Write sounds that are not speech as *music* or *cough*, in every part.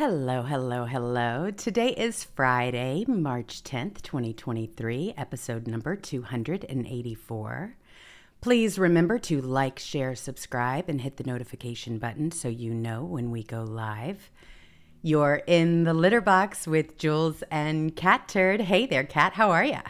Hello, hello, hello. Today is Friday, March 10th, 2023, episode number 284. Please remember to like, share, subscribe, and hit the notification button so you know when we go live. You're in the litter box with Jewels and Catturd. Hey there, Cat. How are ya?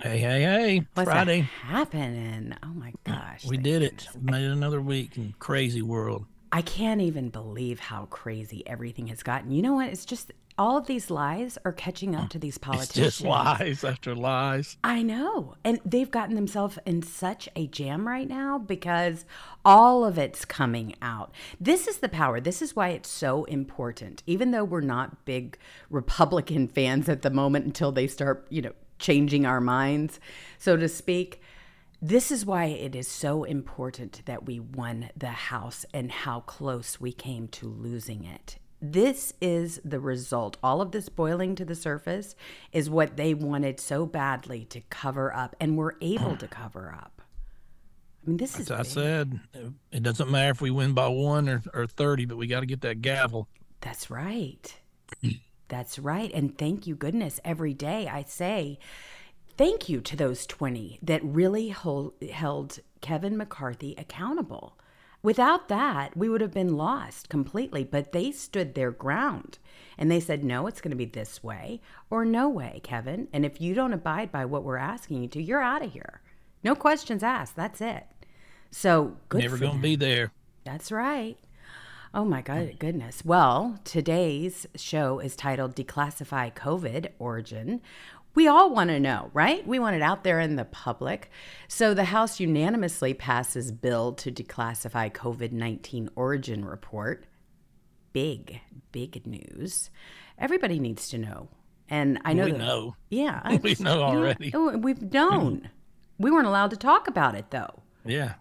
Hey, hey, hey. What's Friday. happening? Oh my gosh. We did it. We made it another week in crazy world. I can't even believe how crazy everything has gotten. You know what? It's just all of these lies are catching up to these It's politicians. just lies after lies. I know. And they've gotten themselves in such a jam right now because all of it's coming out. This is the power. This is why it's so important. Even though we're not big Republican fans at the moment until they start, you know, changing our minds, so to speak. This is why it is so important that we won the House and how close we came to losing it. This is the result. All of this boiling to the surface is what they wanted so badly to cover up and were able to cover up. I mean, this is. As I big. said, it doesn't matter if we win by one or, or 30, but we got to get that gavel. That's right. That's right. And thank you, goodness, every day I say thank you to those 20 that really hold, held Kevin McCarthy accountable. Without that, we would have been lost completely, but they stood their ground and they said, no, it's going to be this way or no way, Kevin. And if you don't abide by what we're asking you to, you're out of here. No questions asked. That's it. So good. Never going to be there. That's right. Oh my God, goodness. Well, today's show is titled Declassify COVID Origin. We all want to know, right? We want it out there in the public. So the House unanimously passes bill to declassify COVID 19 origin report. Big, big news. Everybody needs to know. And I know we that, know. Yeah. *laughs* I We know already. oh, we've known. Mm-hmm. we weren't allowed to talk about it, though. Yeah.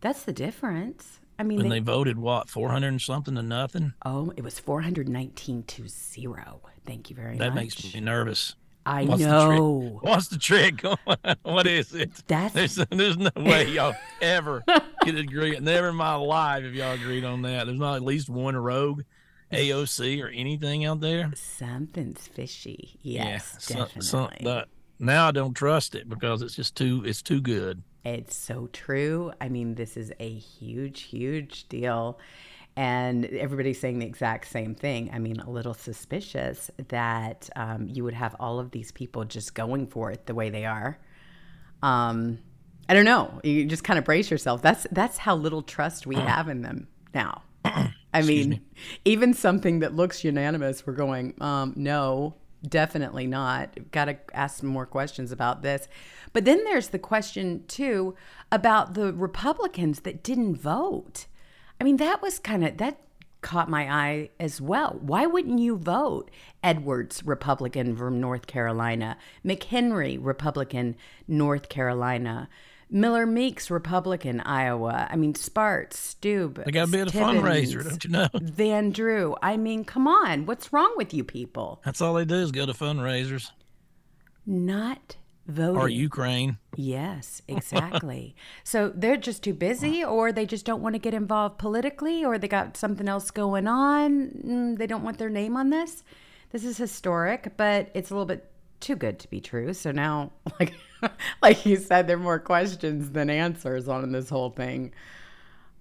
That's the difference. I mean, And they- they voted, what, 400 and something to nothing? Oh, it was 419 to 0. Thank you very That much. That makes me nervous. I What's know. The? What's the trick? *laughs* what is it? That's There's, there's no way y'all ever could agree. Never in my life have y'all agreed on that. There's not at least one rogue AOC or anything out there. something's fishy. Yes, so- definitely. so that- now I don't trust it because it's just too it's too good. It's so true. I mean, this is a huge, huge deal. And everybody's saying the exact same thing. I mean, a little suspicious that um, you would have all of these people just going for it the way they are. Um, I don't know. You just kind of brace yourself. That's that's how little trust we have in them now. *clears throat* I mean, even something that looks unanimous, we're going, um, no, definitely not. Got to ask some more questions about this. But then there's the question, too, about the Republicans that didn't vote. I mean, that was kind of, that caught my eye as well. Why wouldn't you vote? Edwards, Republican from North Carolina, McHenry, Republican, North Carolina. Miller Meeks, Republican, Iowa. I mean, Spartz, Steube. They got to be at a Timmons, fundraiser, don't you know? *laughs* Van Drew. I mean, come on. What's wrong with you people? That's all they do is go to fundraisers Not voting. or Ukraine. Yes, *laughs* exactly. so they're just too busy, or they just don't want to get involved politically, or they got something else going on. Mm, They don't want their name on this. This is historic, but it's a little bit too good to be true. So now, *laughs* like, *laughs* like you said, there are more questions than answers on this whole thing.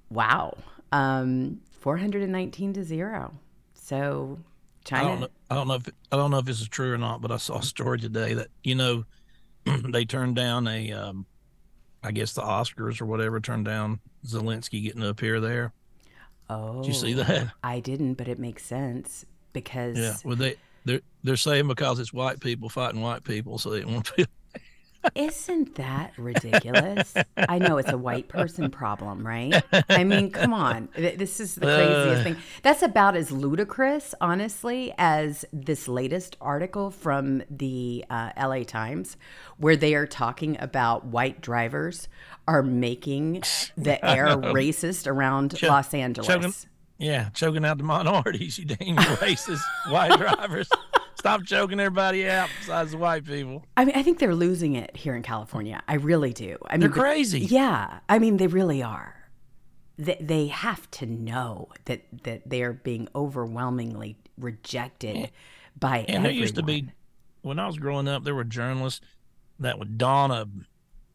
Wow, um, four hundred and nineteen to zero. So I don't know. I don't know if I don't know if this is true or not, but I saw a story today that you know *clears throat* they turned down a, um, I guess the Oscars or whatever turned down Zelensky getting up here there. Oh, Did you see that? *laughs* I didn't, but it makes sense because Yeah. Well, they they're they're saying because it's white people fighting white people, so they want to. Isn't that ridiculous? I know it's a white person problem, right? I mean, come on. This is the craziest thing. That's about as ludicrous, honestly, as this latest article from the uh, LA Times, where they are talking about white drivers are making *laughs* the air racist around Los Angeles. choking- Yeah, choking out the minorities, you damn *laughs* racist white drivers. Stop choking everybody out besides the white people. I mean, I think they're losing it here in California. I really do. I mean, They're but- crazy. Yeah, I mean, they really are. they, they have to know that that they are being overwhelmingly rejected by And everyone. there used to be, when I was growing up, there were journalists that would don a,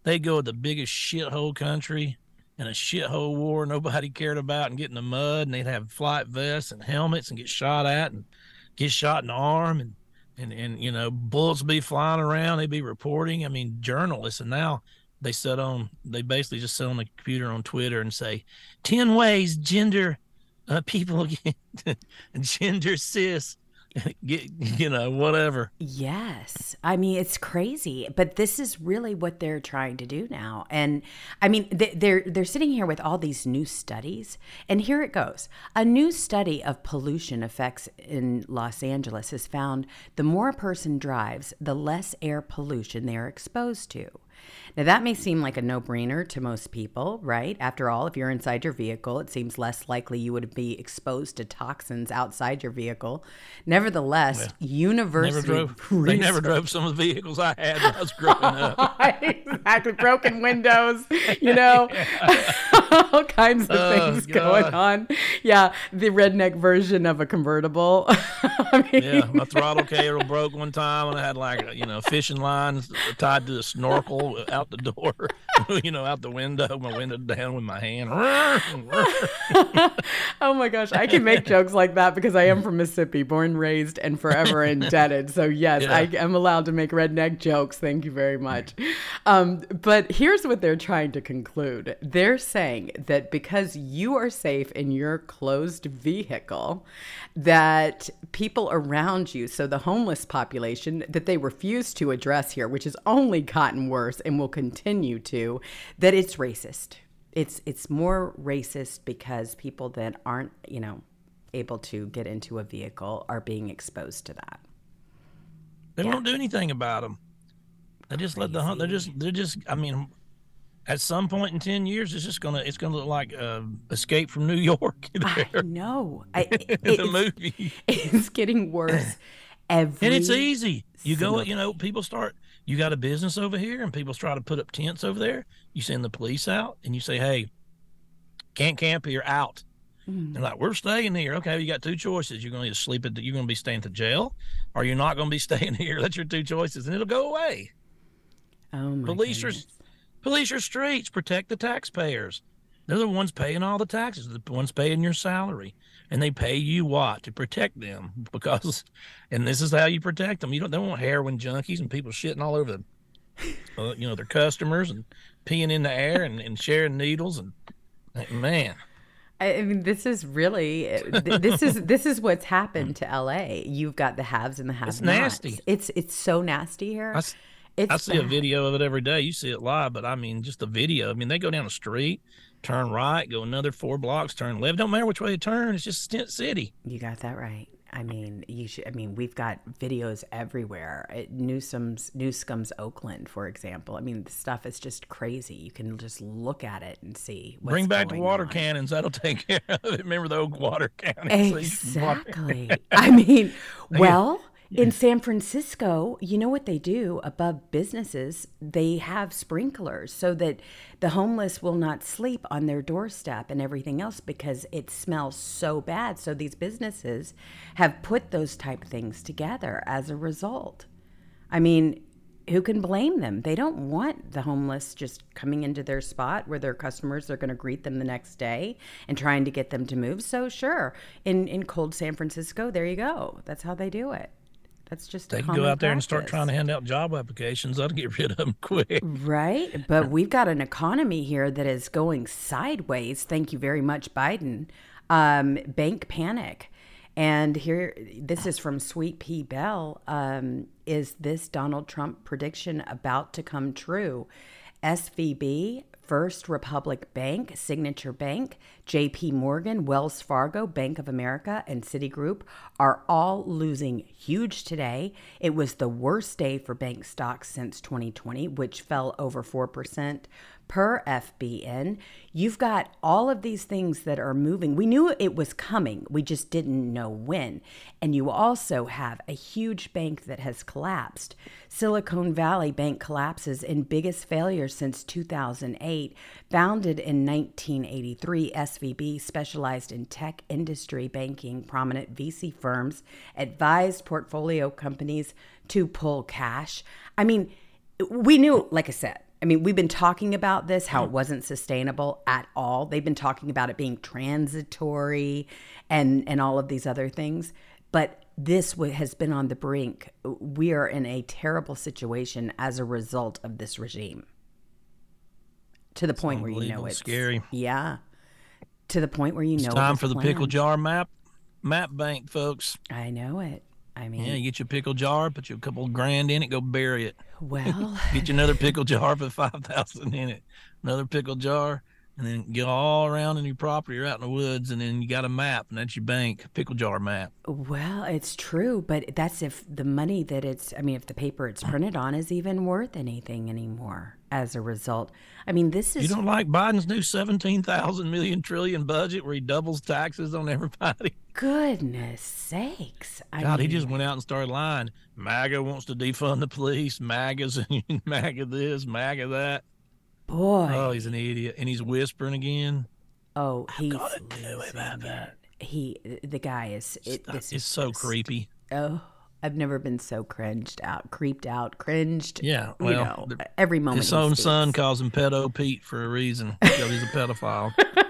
they go to the biggest shithole country in a shithole war nobody cared about and get in the mud and they'd have flight vests and helmets and get shot at and get shot in the arm and, and, and, you know, bullets be flying around. They'd be reporting. I mean, journalists. And now they sit on, they basically just sit on the computer on Twitter and say, 10 ways gender uh, people *laughs* gender cis *laughs* you know whatever Yes. I mean, it's crazy, but this is really what they're trying to do now. And I mean, they- they're they're sitting here with all these new studies, and here it goes. A new study of pollution effects in Los Angeles has found the more a person drives, the less air pollution they are exposed to. Now, that may seem like a no brainer to most people, right? After all, if you're inside your vehicle, it seems less likely you would be exposed to toxins outside your vehicle. Nevertheless, never university drove they never drove some of the vehicles i had when i was growing up. *laughs* Exactly broken windows you know *laughs* all kinds of Oh, things going on. Yeah the redneck version of a convertible. *laughs* I mean, yeah my throttle cable broke one time and i had like you know fishing lines tied to a snorkel out the door *laughs* you know out the window my window down with my hand. *laughs* Oh my gosh i can make *laughs* jokes like that because i am from mississippi born raised and forever indebted. So yes Yeah. i am allowed to make redneck jokes. Thank you very much. Um, but here's what they're trying to conclude. They're saying that because you are safe in your closed vehicle that people around you so the homeless population that they refuse to address here which has only gotten worse and will continue to that it's racist. It's it's more racist because people that aren't you know able to get into a vehicle are being exposed to that. They won't do anything about them they just let the hunt they're just they're just i mean at some point in 10 years it's just gonna it's gonna look like uh, escape from new *laughs* york i know. I, *laughs* it- the it's, movie. it's getting worse every *laughs* and it's easy. You go, you know, people start. You got a business over here, and people try to put up tents over there. You send the police out, and you say, "Hey, can't camp here. Out." Mm. They're like, "We're staying here." Okay, you got two choices. You're going to sleep at. The, you're going to be staying at the jail, or you're not going to be *laughs* staying here. That's your two choices, and it'll go away. oh my Police are goodness. police are streets. Protect the taxpayers. They're the ones paying all the taxes. The ones paying your salary, and they pay you what to protect them because, and this is how you protect them. You don't. They don't want heroin junkies and people shitting all over them. Uh, you know their customers and peeing in the air and, and sharing needles and like, man. I mean, this is really this is this is what's happened *laughs* to LA. You've got the haves and the have-nots. It's nasty. It's it's so nasty here. I, it's I see a video of it every day. You see it live, but I mean, just the video. I mean, they go down the street, turn right, go another four blocks, turn left. Don't matter which way you turn. It's just Stent City. You got that right. I mean, you should. I mean, we've got videos everywhere. At Newsom's Newsom's Oakland, for example. I mean, the stuff is just crazy. You can just look at it and see. What's Bring back the water on. cannons. That'll take *laughs* care of it. Remember the old water cannons? *laughs* Water- Exactly. *laughs* I mean, well, in San Francisco, you know what they do above businesses? They have sprinklers so that the homeless will not sleep on their doorstep and everything else because it smells so bad. So these businesses have put those type things together as a result. I mean, who can blame them? They don't want the homeless just coming into their spot where their customers are going to greet them the next day and trying to get them to move. So sure, in in cold San Francisco, there you go. That's how they do it. That's just a They can go out there and start trying to hand out job applications. *laughs* That'll get rid of them quick. Right. But we've got an economy here that is going sideways. Thank you very much, Biden. Um, bank panic. And here, this is from Sweet Pea Bell. Um, is this Donald Trump prediction about to come true? SVB, First Republic Bank, Signature Bank, JP Morgan, Wells Fargo, Bank of America, and Citigroup are all losing huge today. It was the worst day for bank stocks since 2020, which fell over 4%. Per FBN. You've got all of these things that are moving. We knew it was coming, we just didn't know when. And you also have a huge bank that has collapsed. Silicon Valley Bank collapses in biggest failure since 2008. Founded in 1983, SVB specialized in tech industry banking. Prominent VC firms advised portfolio companies to pull cash. I mean, we knew, like I said, I mean, we've been talking about this, how it wasn't sustainable at all. They've been talking about it being transitory and, and all of these other things. But this has been on the brink. We are in a terrible situation as a result of this regime. To the point where you know it's scary. Yeah. To the point where you know it's know time for the pickle jar map map bank, folks. I know it. I mean, yeah, you get your pickle jar, put you a couple grand in it, go bury it. Well, *laughs* get you another pickle jar, put five thousand in it, another pickle jar, and then get all around in your property or out in the woods, and then you got a map, and that's your bank pickle jar map. Well, it's true, but that's if the money that it's, I mean, if the paper it's printed on is even worth anything anymore as a result. I mean, this is. You don't like Biden's new 17,000 million trillion budget where he doubles taxes on everybody? Goodness sakes. I God, mean, he just went out and started lying. MAGA wants to defund the police. MAGA's *laughs* MAGA this, MAGA that. Boy. Oh, he's an idiot. And he's whispering again. Oh, he's got to do about that. He, the guy is. It, this is so just, creepy. Oh, I've never been so cringed out, creeped out, cringed. Yeah, well, you know, every moment. His own son calls him pedo Pete for a reason he's a pedophile. *laughs*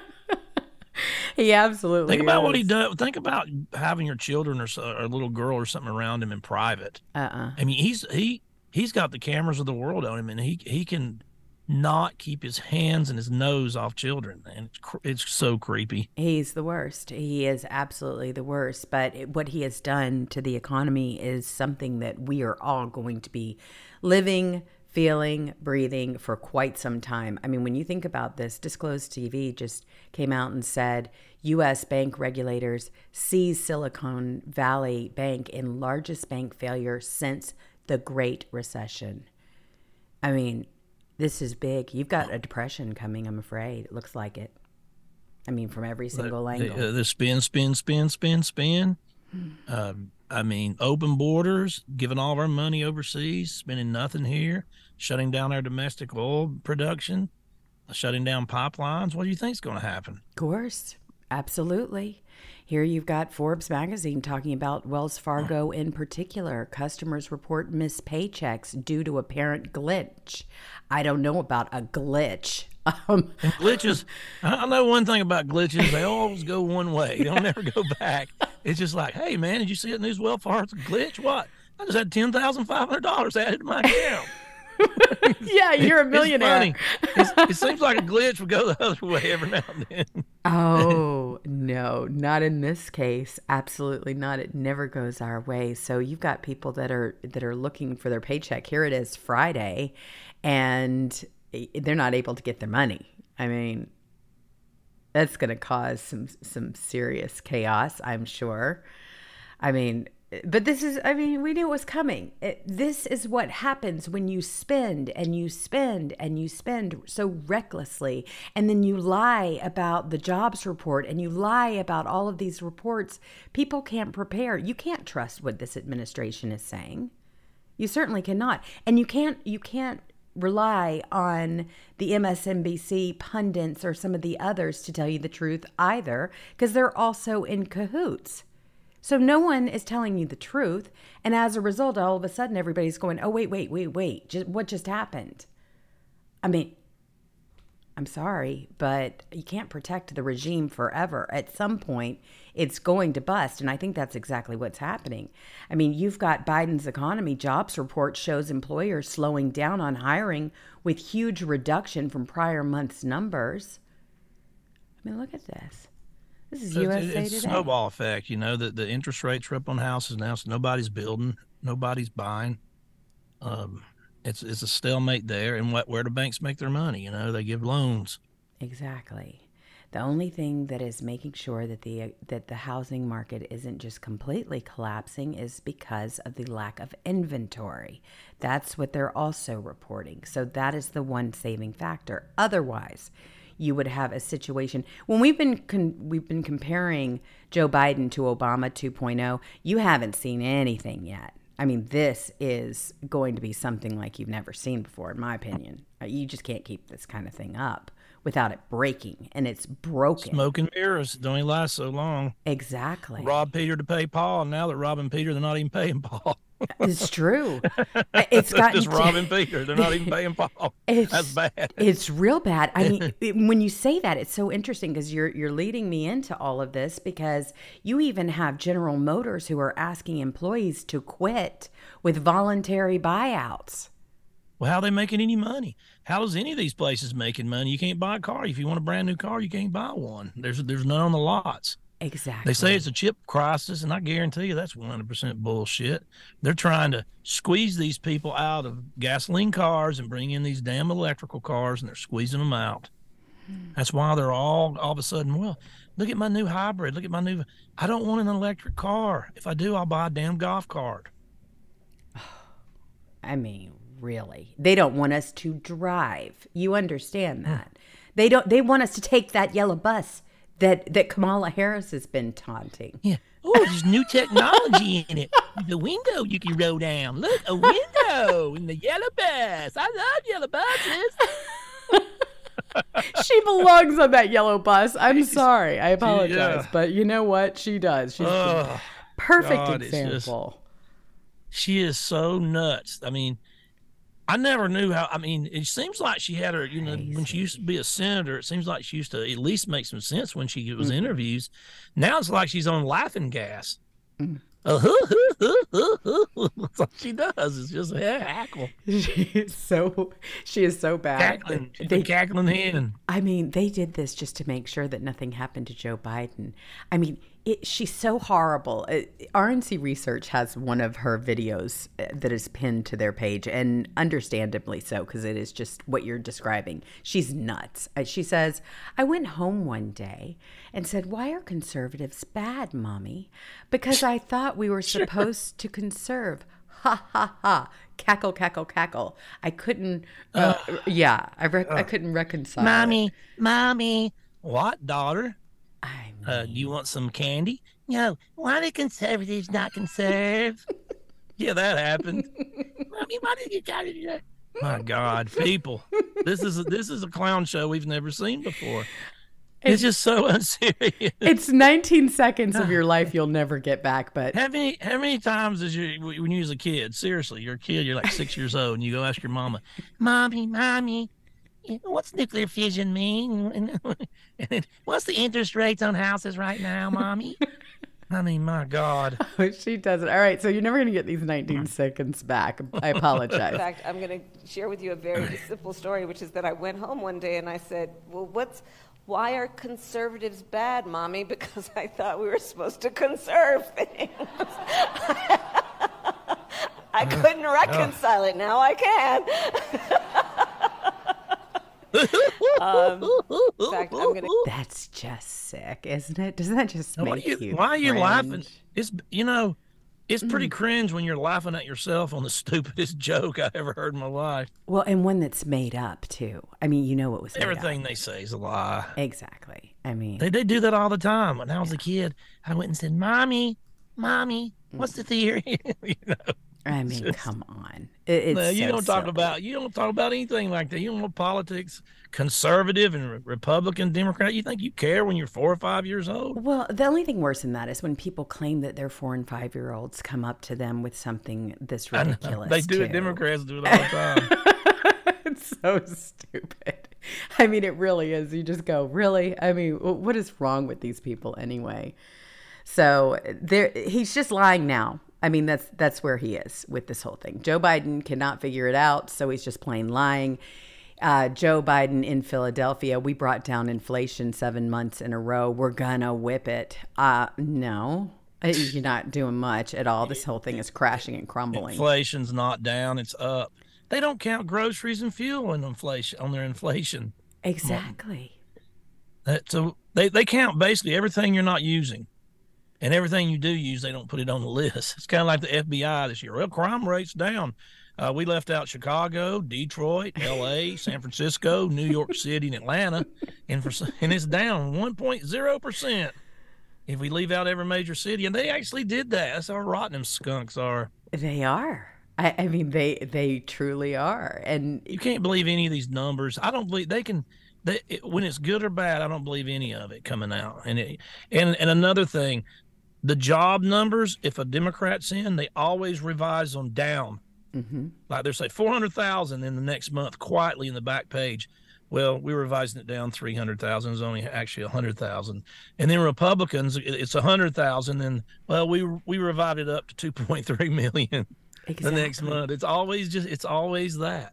*laughs* he absolutely. Think is. about what he does. Think about having your children or, or, a little girl or something around him in private. Uh. Uh-uh. I mean, he's he he's got the cameras of the world on him, and he he can not keep his hands and his nose off children and it's, it's so creepy he's the worst he is absolutely the worst but what he has done to the economy is something that we are all going to be living feeling breathing for quite some time i mean when you think about this disclosed tv just came out and said us bank regulators seize silicon valley bank in largest bank failure since the great recession i mean this is big. You've got a depression coming, I'm afraid. It looks like it. I mean, from every single the, angle. The, uh, the, spin, spin, spin, spin, spin. Uh, I mean, open borders, giving all of our money overseas, spending nothing here, shutting down our domestic oil production, shutting down pipelines. What do you think is going to happen? Of course. Absolutely. Here you've got Forbes magazine talking about Wells Fargo in particular. Customers report missed paychecks due to apparent glitch. I don't know about a glitch. *laughs* Um, glitches. *laughs* I know one thing about glitches. They always go one way. They'll never go back. It's just like, hey man, did you see it in news? Wells Fargo glitch? What? I just had ten thousand five hundred dollars added to my account. *laughs* yeah, you're a millionaire. It's it seems like a glitch would go the other way every now and then. oh no, not in this case. Absolutely not. It never goes our way. So you've got people that are that are looking for their paycheck. Here it is, Friday, and they're not able to get their money. I mean, that's going to cause some some serious chaos, I'm sure. I mean, but this is i mean we knew it was coming. It, this is what happens when you spend and you spend and you spend so recklessly and then you lie about the jobs report and you lie about all of these reports. People can't prepare. You can't trust what this administration is saying. You certainly cannot. And you can't you can't rely on the MSNBC pundits or some of the others to tell you the truth either because they're also in cahoots so no one is telling you the truth. And as a result, all of a sudden, everybody's going, oh, wait, wait, wait, wait. Just, what just happened? I mean, I'm sorry, but you can't protect the regime forever. At some point, it's going to bust. And I think that's exactly what's happening. I mean, you've got Biden's economy jobs report shows employers slowing down on hiring with huge reduction from prior month's numbers. I mean, look at this. This is USA it's, it's Today. snowball effect. You know that the interest rates are up on houses now, so nobody's building, nobody's buying. Um, it's it's a stalemate there. And what where do banks make their money? You know, they give loans. Exactly. The only thing that is making sure that the that the housing market isn't just completely collapsing is because of the lack of inventory. That's what they're also reporting. So that is the one saving factor. Otherwise, you would have a situation when we've been con- we've been comparing Joe Biden to Obama 2.0. You haven't seen anything yet. I mean, this is going to be something like you've never seen before, in my opinion. Uh, You just can't keep this kind of thing up without it breaking, and it's broken. Smoke and mirrors don't only last so long. Exactly. Rob Peter to pay Paul. and Now that robbing Peter, they're not even paying Paul. *laughs* It's true. *laughs* It's gotten just robbing Peter. They're not even paying Paul. *laughs* It's, That's bad. It's real bad. I mean, it- when you say that, it's so interesting because you're you're leading me into all of this because you even have General Motors who are asking employees to quit with voluntary buyouts. Well, how are they making any money? How is any of these places making money? You can't buy a car. If you want a brand new car, you can't buy one. There's there's none on the lots. Exactly. They say it's a chip crisis, and I guarantee you that's 100% bullshit. They're trying to squeeze these people out of gasoline cars and bring in these damn electrical cars, and they're squeezing them out. Hmm. That's why they're all all of a sudden, well, look at my new hybrid. Look at my new. I don't want an electric car. If I do, I'll buy a damn golf cart. *sighs* I mean, really. They don't want us to drive. You understand Hmm. that. They don't they want us to take that yellow bus that that Kamala Harris has been taunting. Yeah. Oh, there's new technology in it. The window you can roll down. Look, a window in the yellow bus. I love yellow buses. *laughs* she belongs on that yellow bus. I'm sorry. I apologize. Yeah. But you know what? She does. She's Ugh. perfect God, it's just- example. she is so nuts. I mean, I never knew how. I mean, it seems like she had her, you know, when she used to be a senator, it seems like she used to at least make some sense when she was Mm-hmm. interviews. Now it's like she's on laughing gas. Mm. Uh, *laughs* That's all she does. It's just hackle, *laughs* She is so she is so bad. cackling. She's They cackling hen. I mean, they did this just to make sure that nothing happened to Joe Biden. I mean, it, she's so horrible. Uh, RNC Research has one of her videos uh, that is pinned to their page, and understandably so, because it is just what you're describing. She's nuts. Uh, She says, I went home one day and said, Why are conservatives bad, mommy? Because I thought we were supposed to conserve. Ha ha ha. Cackle, cackle, cackle. I couldn't, uh, yeah, I, rec- I couldn't reconcile. it. Mommy, mommy. What, daughter? I mean, Uh, do you want some candy? No. Why do conservatives not conserve? *laughs* yeah, that happened. *laughs* Mommy, why did you try to do that? My God, people, this is a, this is a clown show we've never seen before. It's just so *laughs* unserious. it's 19 seconds of your life you'll never get back, but How many how many times is you when you was a kid? Seriously, you're a kid. You're like six years old, and you go ask your mama, "Mommy, mommy, what's nuclear fusion mean? *laughs* And what's the interest rates on houses right now, mommy?" *laughs* I mean, my God. Oh, she doesn't. All right, so you're never going to get these 19 mm-hmm. seconds back. *laughs* I apologize. In fact, I'm going to share with you a very simple story, which is that I went home one day and I said, "Well, what's why are conservatives bad, mommy? Because I thought we were supposed to conserve things." I couldn't reconcile it. Now I can. Um, in fact, I'm going *laughs* to That's just sick, isn't it? Doesn't that just Why are make you, you, why are you laughing? cringe? It's you know, it's Mm. pretty cringe when you're laughing at yourself on the *laughs* stupidest joke I ever heard in my life. Well, and one that's made up too. I mean, you know what was made Everything Up. they say is a lie. Exactly. I mean, They they do that all the time. When I was a kid, I went and said, "Mommy, mommy, what's the theory?" *laughs* you know, I mean, come on. It, no, you so don't talk silly. about you don't talk about anything like that. You don't know politics, conservative and re- Republican, Democrat. You think you care when you're four or five years old? Well, the only thing worse than that is when people claim that their four and five year olds come up to them with something this ridiculous. They do it. Democrats do it all the time. *laughs* it's so stupid. I mean, it really is. You just go, really? I mean, what is wrong with these people anyway? So there, he's just lying now. I mean, that's that's where he is with this whole thing. Joe Biden cannot figure it out, so he's just plain lying. Uh, Joe Biden in Philadelphia, we brought down inflation seven months in a row. We're gonna whip it. Uh, no, Uh, you're not doing much at all. This whole thing is crashing and crumbling. Inflation's not down; it's up. They don't count groceries and fuel in inflation on their inflation. Exactly. That, so they they count basically everything you're not using, and everything you do use, they don't put it on the list. *laughs* It's kind of like the FBI this year. Well, crime rates down. Uh, we left out Chicago, Detroit, L.A., San Francisco, New York City, and Atlanta, and for *laughs* and it's down 1.0 percent if we leave out every major city. And they actually did that. That's how rotten them skunks are. They are. I, I mean, they they truly are, and You can't believe any of these numbers. I don't believe they can. They, it, when it's good or bad, I don't believe any of it coming out. And it, and and another thing, the job numbers. If a Democrat's in, they always revise them down. mhm. Like they say four hundred thousand in the next month, quietly in the back page. Well, we're revising it down three hundred thousand. It's only actually hundred thousand. And then Republicans, it's hundred thousand. And well, we we revived it up to two point three million the next month. It's always just it's always that.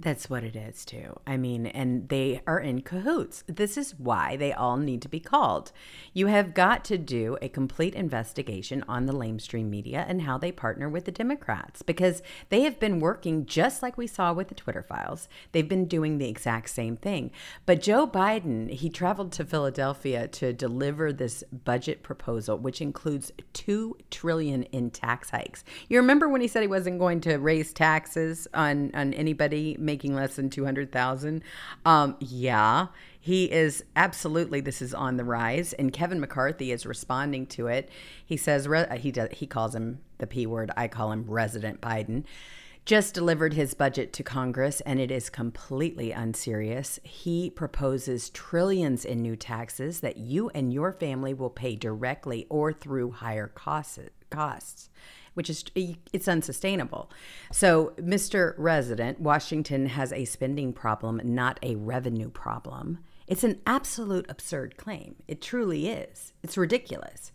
That's what it is, too. I mean, and they are in cahoots. This is why they all need to be called. You have got to do a complete investigation on the lamestream media and how they partner with the Democrats because they have been working just like we saw with the Twitter files. They've been doing the exact same thing. But Joe Biden, he traveled to Philadelphia to deliver this budget proposal, which includes two trillion in tax hikes. You remember when he said he wasn't going to raise taxes on on anybody making less than 200,000? Um yeah, he is absolutely this is on the rise and Kevin McCarthy is responding to it. He says re- he does he calls him the P word, I call him Resident Biden just delivered his budget to Congress and it is completely unserious. He proposes trillions in new taxes that you and your family will pay directly or through higher costs which is it's unsustainable. So, Mr. Resident, Washington has a spending problem, not a revenue problem. It's an absolute absurd claim. It truly is. It's ridiculous.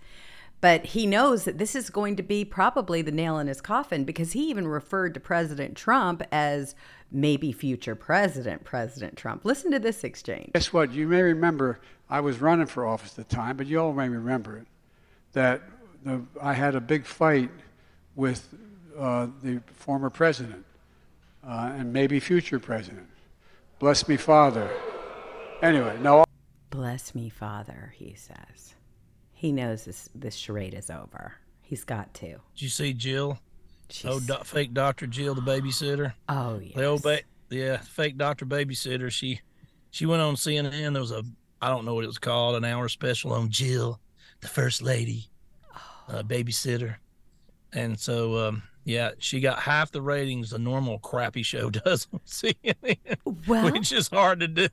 But he knows that this is going to be probably the nail in his coffin because he even referred to President Trump as maybe future president, President Trump. Listen to this exchange. Guess what? You may remember I was running for office at the time, but you all may remember it. That the, I had a big fight with uh, the former president uh, and maybe future president. Bless me, Father. Anyway, no. Bless me, Father, he says. He knows this, this charade is over. He's got to. Did you see Jill? She's, Oh, do- fake Doctor Jill, the babysitter. oh, yes. The old ba- yeah, fake doctor babysitter. She she went on CNN. There was a I don't know what it was called, an hour special on Jill, the first lady, uh, babysitter. And so um, yeah, she got half the ratings a normal crappy show does on CNN, well, which is hard to do.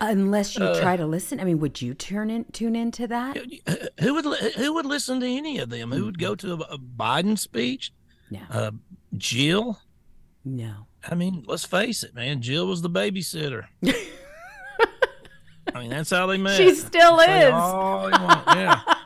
unless you uh, try to listen. I mean, would you turn in, tune into that? Who would who would listen to any of them? Who would go to a, a Biden speech? No, Uh, Jill. no. I mean, let's face it, man. Jill was the babysitter. *laughs* I mean, that's how they met. She still is. all they want, Yeah. *laughs*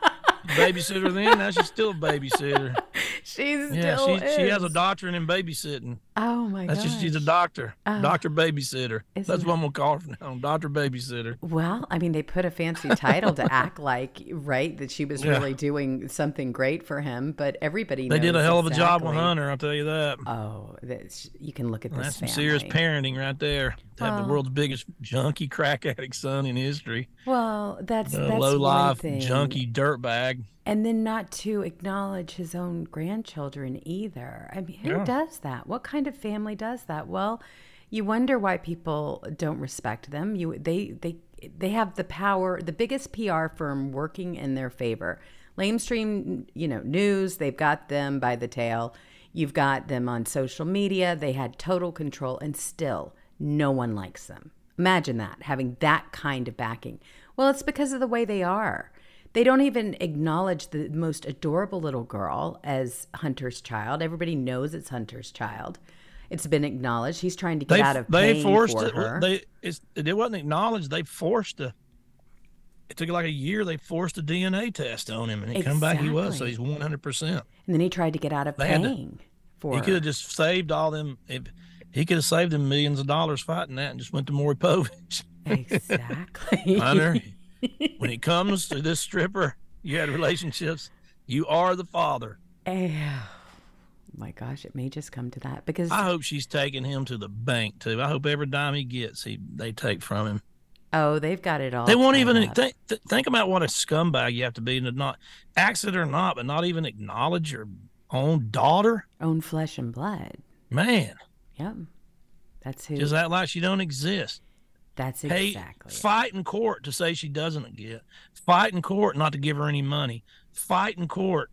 babysitter then, now she's still a babysitter. *laughs* She Yeah, still she is. she has a doctorate in babysitting. Oh my That's gosh. just she's a doctor. Oh. Doctor babysitter. Isn't That's it- what I'm gonna call her from now on. Doctor babysitter. Well, I mean, they put a fancy title to act like, right, that she was Yeah. really doing something great for him. But everybody They did a hell of a job with Hunter, I'll tell you that. Oh, that's, you can look at this That's some serious parenting right there. To have the world's biggest junkie crack addict son in history. Well, that's The that's low life junkie dirtbag. And then not to acknowledge his own grandchildren either. I mean, who Yeah. does that? What kind of family does that? Well, you wonder why people don't respect them. You they they they have the power, the biggest PR firm working in their favor. Lamestream, you know, news, they've got them by the tail. You've got them on social media. They had total control and still no one likes them. Imagine that, having that kind of backing. Well, it's because of the way they are. They don't even acknowledge the most adorable little girl as Hunter's child. Everybody knows it's Hunter's child. It's been acknowledged. He's trying to get They out of they forced for it. her. They it wasn't acknowledged. They forced a. It took like a year. They forced a DNA test on him, and he come back. He was so he's one hundred percent. and then he tried to get out of They had to- paying for He could have just saved all them. If he could have saved them millions of dollars fighting that, and just went to Maury Povich. exactly. *laughs* Hunter, when it comes to this stripper, you had relationships. You are the father. Eh, my gosh, it may just come to that because I hope she's taking him to the bank too. I hope every dime he gets, he they take from him. Oh, they've got it all. They won't even think. Th- think about what a scumbag you have to be to not, accident or not, but not even acknowledge your own daughter. own flesh and blood. Man, Yep. That's who. just act like she don't exist. That's exactly. it. fight in court to say she doesn't get. Fight in court not to give her any money. Fight in court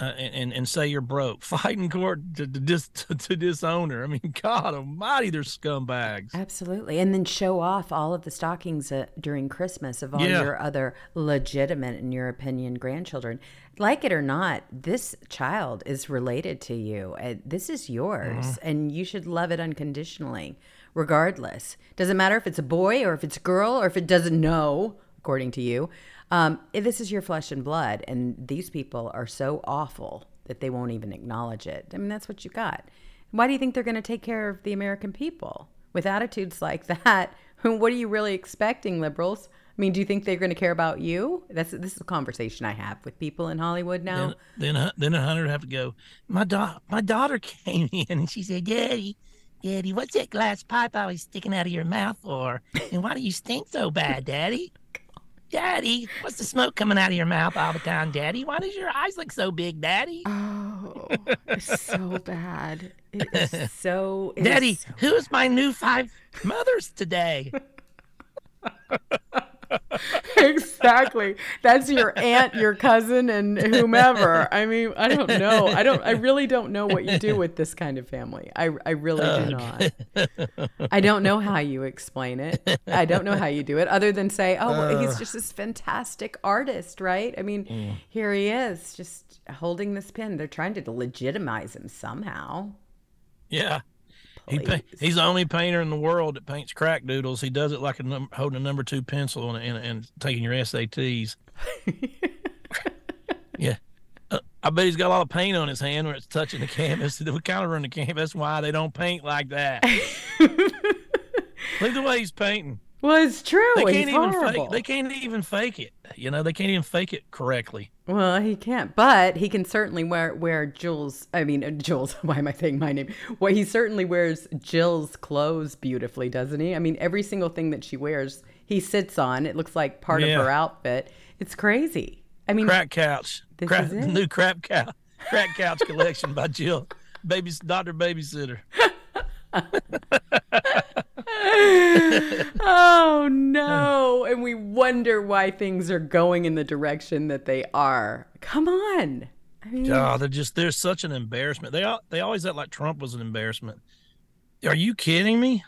uh, and, and and say you're broke. *laughs* Fight in court to, to dis *laughs* to, to disown her. I mean, *laughs* God Almighty, they're scumbags. Absolutely. And then show off all of the stockings uh, during Christmas of all Yeah. your other legitimate, in your opinion, grandchildren. Like it or not, this child is related to you. Uh, this is yours, Mm-hmm. and you should love it unconditionally, regardless. Doesn't matter if it's a boy or if it's a girl or if it doesn't know, according to you. Um, this is your flesh and blood, and these people are so awful that they won't even acknowledge it. I mean, that's what you got. Why do you think they're going to take care of the American people with attitudes like *laughs* that? What are you really expecting, liberals? I mean, do you think they're going to care about you? That's this is a conversation I have with people in Hollywood now. Then then then a hunter have to go. My da- my daughter *laughs* came in and she said, "Daddy, Daddy, what's that glass pipe always sticking out of your mouth for? And why do you stink so bad, Daddy?" Daddy, what's the smoke coming out of your mouth all the time, Daddy? Why does your eyes look so big, Daddy? Oh, it's so bad. It is *laughs* so. it is Daddy, so- who's my new five mothers today? *laughs* exactly. That's your aunt, your cousin, and whomever. I mean, I don't know. I don't. I really don't know what you do with this kind of family. I, I really do not. I don't know how you explain it. I don't know how you do it, other than say, "Oh, he's just this fantastic artist," right? I mean, mm. here he is, just holding this pen. They're trying to legitimize him somehow. Yeah. He pa- he's the only painter in the world that paints crack doodles. He does it like a num- holding a number two pencil and, and, and taking your SATs. *laughs* yeah. Uh, I bet he's got a lot of paint on his hand where it's touching the canvas. *laughs* We kind of run the canvas. That's why they don't paint like that. *laughs* Look the way he's painting. Well, it's true. They he's can't even horrible. fake. They can't even fake it. You know, they can't even fake it correctly. Well, he can't, but he can certainly wear wear Jewels. I mean, uh, Jewels. *laughs* Why am I saying my name? Well, he certainly wears Jill's clothes beautifully, doesn't he? I mean, every single thing that she wears, he sits on. It looks like part Yeah. of her outfit. It's crazy. I mean, Crack couch. This Crap, is it? new crap couch. Crack couch collection by Jill. *laughs* Baby, Doctor Babysitter. *laughs* *laughs* oh no! *laughs* And we wonder why things are going in the direction that they are. Come on. I mean, Oh, they're just they're such an embarrassment. They they always act like Trump was an embarrassment. Are you kidding me?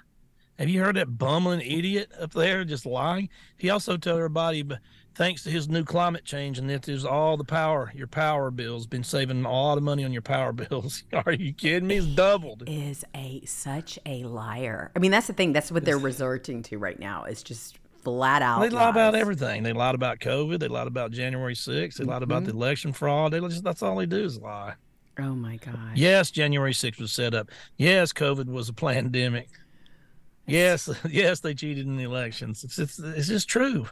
Have you heard that bumbling idiot up there just lying? He also told everybody, but thanks to his new climate change and that there's all the power, your power bills been saving a lot of money on your power *laughs* bills. Are you kidding me? It's doubled. is a such a liar. I mean, that's the thing. That's what they're resorting to right now. It's just flat out. They lie about everything. They lied about COVID. They lied about January 6th. They lied about the mm-hmm. election fraud. They just that's all they do is lie. Oh my god. Yes, January 6th was set up. Yes, COVID was a pandemic. Yes, *laughs* yes, they cheated in the elections. It's it's, it's just true.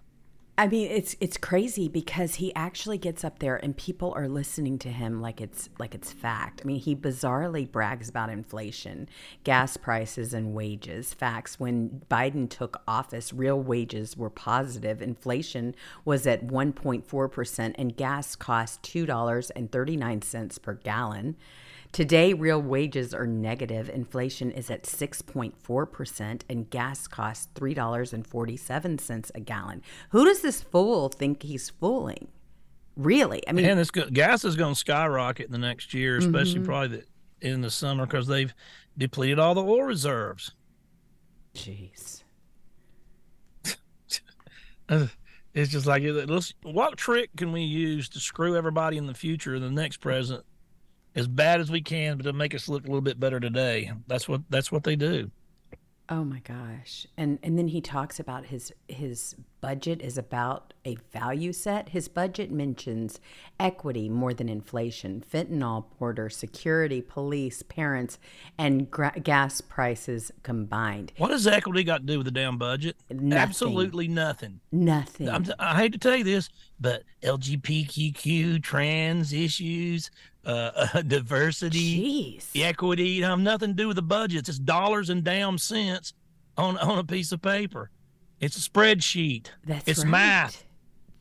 I mean, it's it's crazy because he actually gets up there and people are listening to him like it's like it's fact. I mean, he bizarrely brags about inflation, gas prices and wages. Facts when Biden took office, real wages were positive. Inflation was at 1.4% and gas cost $2.39 per gallon. Today, real wages are negative. Inflation is at 6.4%, and gas costs $3.47 a gallon. Who does this fool think he's fooling? Really? I mean, And this go- gas is going to skyrocket in the next year, especially mm-hmm. probably the, in the summer because they've depleted all the oil reserves. jeez. *laughs* It's just like what trick can we use to screw everybody in the future, in the next president, as bad as we can, but to make us look a little bit better today? That's what that's what they do. Oh my gosh. And and then he talks about his his budget is about a value set. His budget mentions equity more than inflation, fentanyl border, security, police, parents, and gra- gas prices combined. What does equity got to do with the damn budget? Nothing. Absolutely nothing. Nothing. I'm, I hate to tell you this, but LGBTQ, trans issues, uh, *laughs* diversity, Jeez. equity, you know, have nothing to do with the budgets. It's dollars and damn cents on on a piece of paper. It's a spreadsheet. That's it's right. math.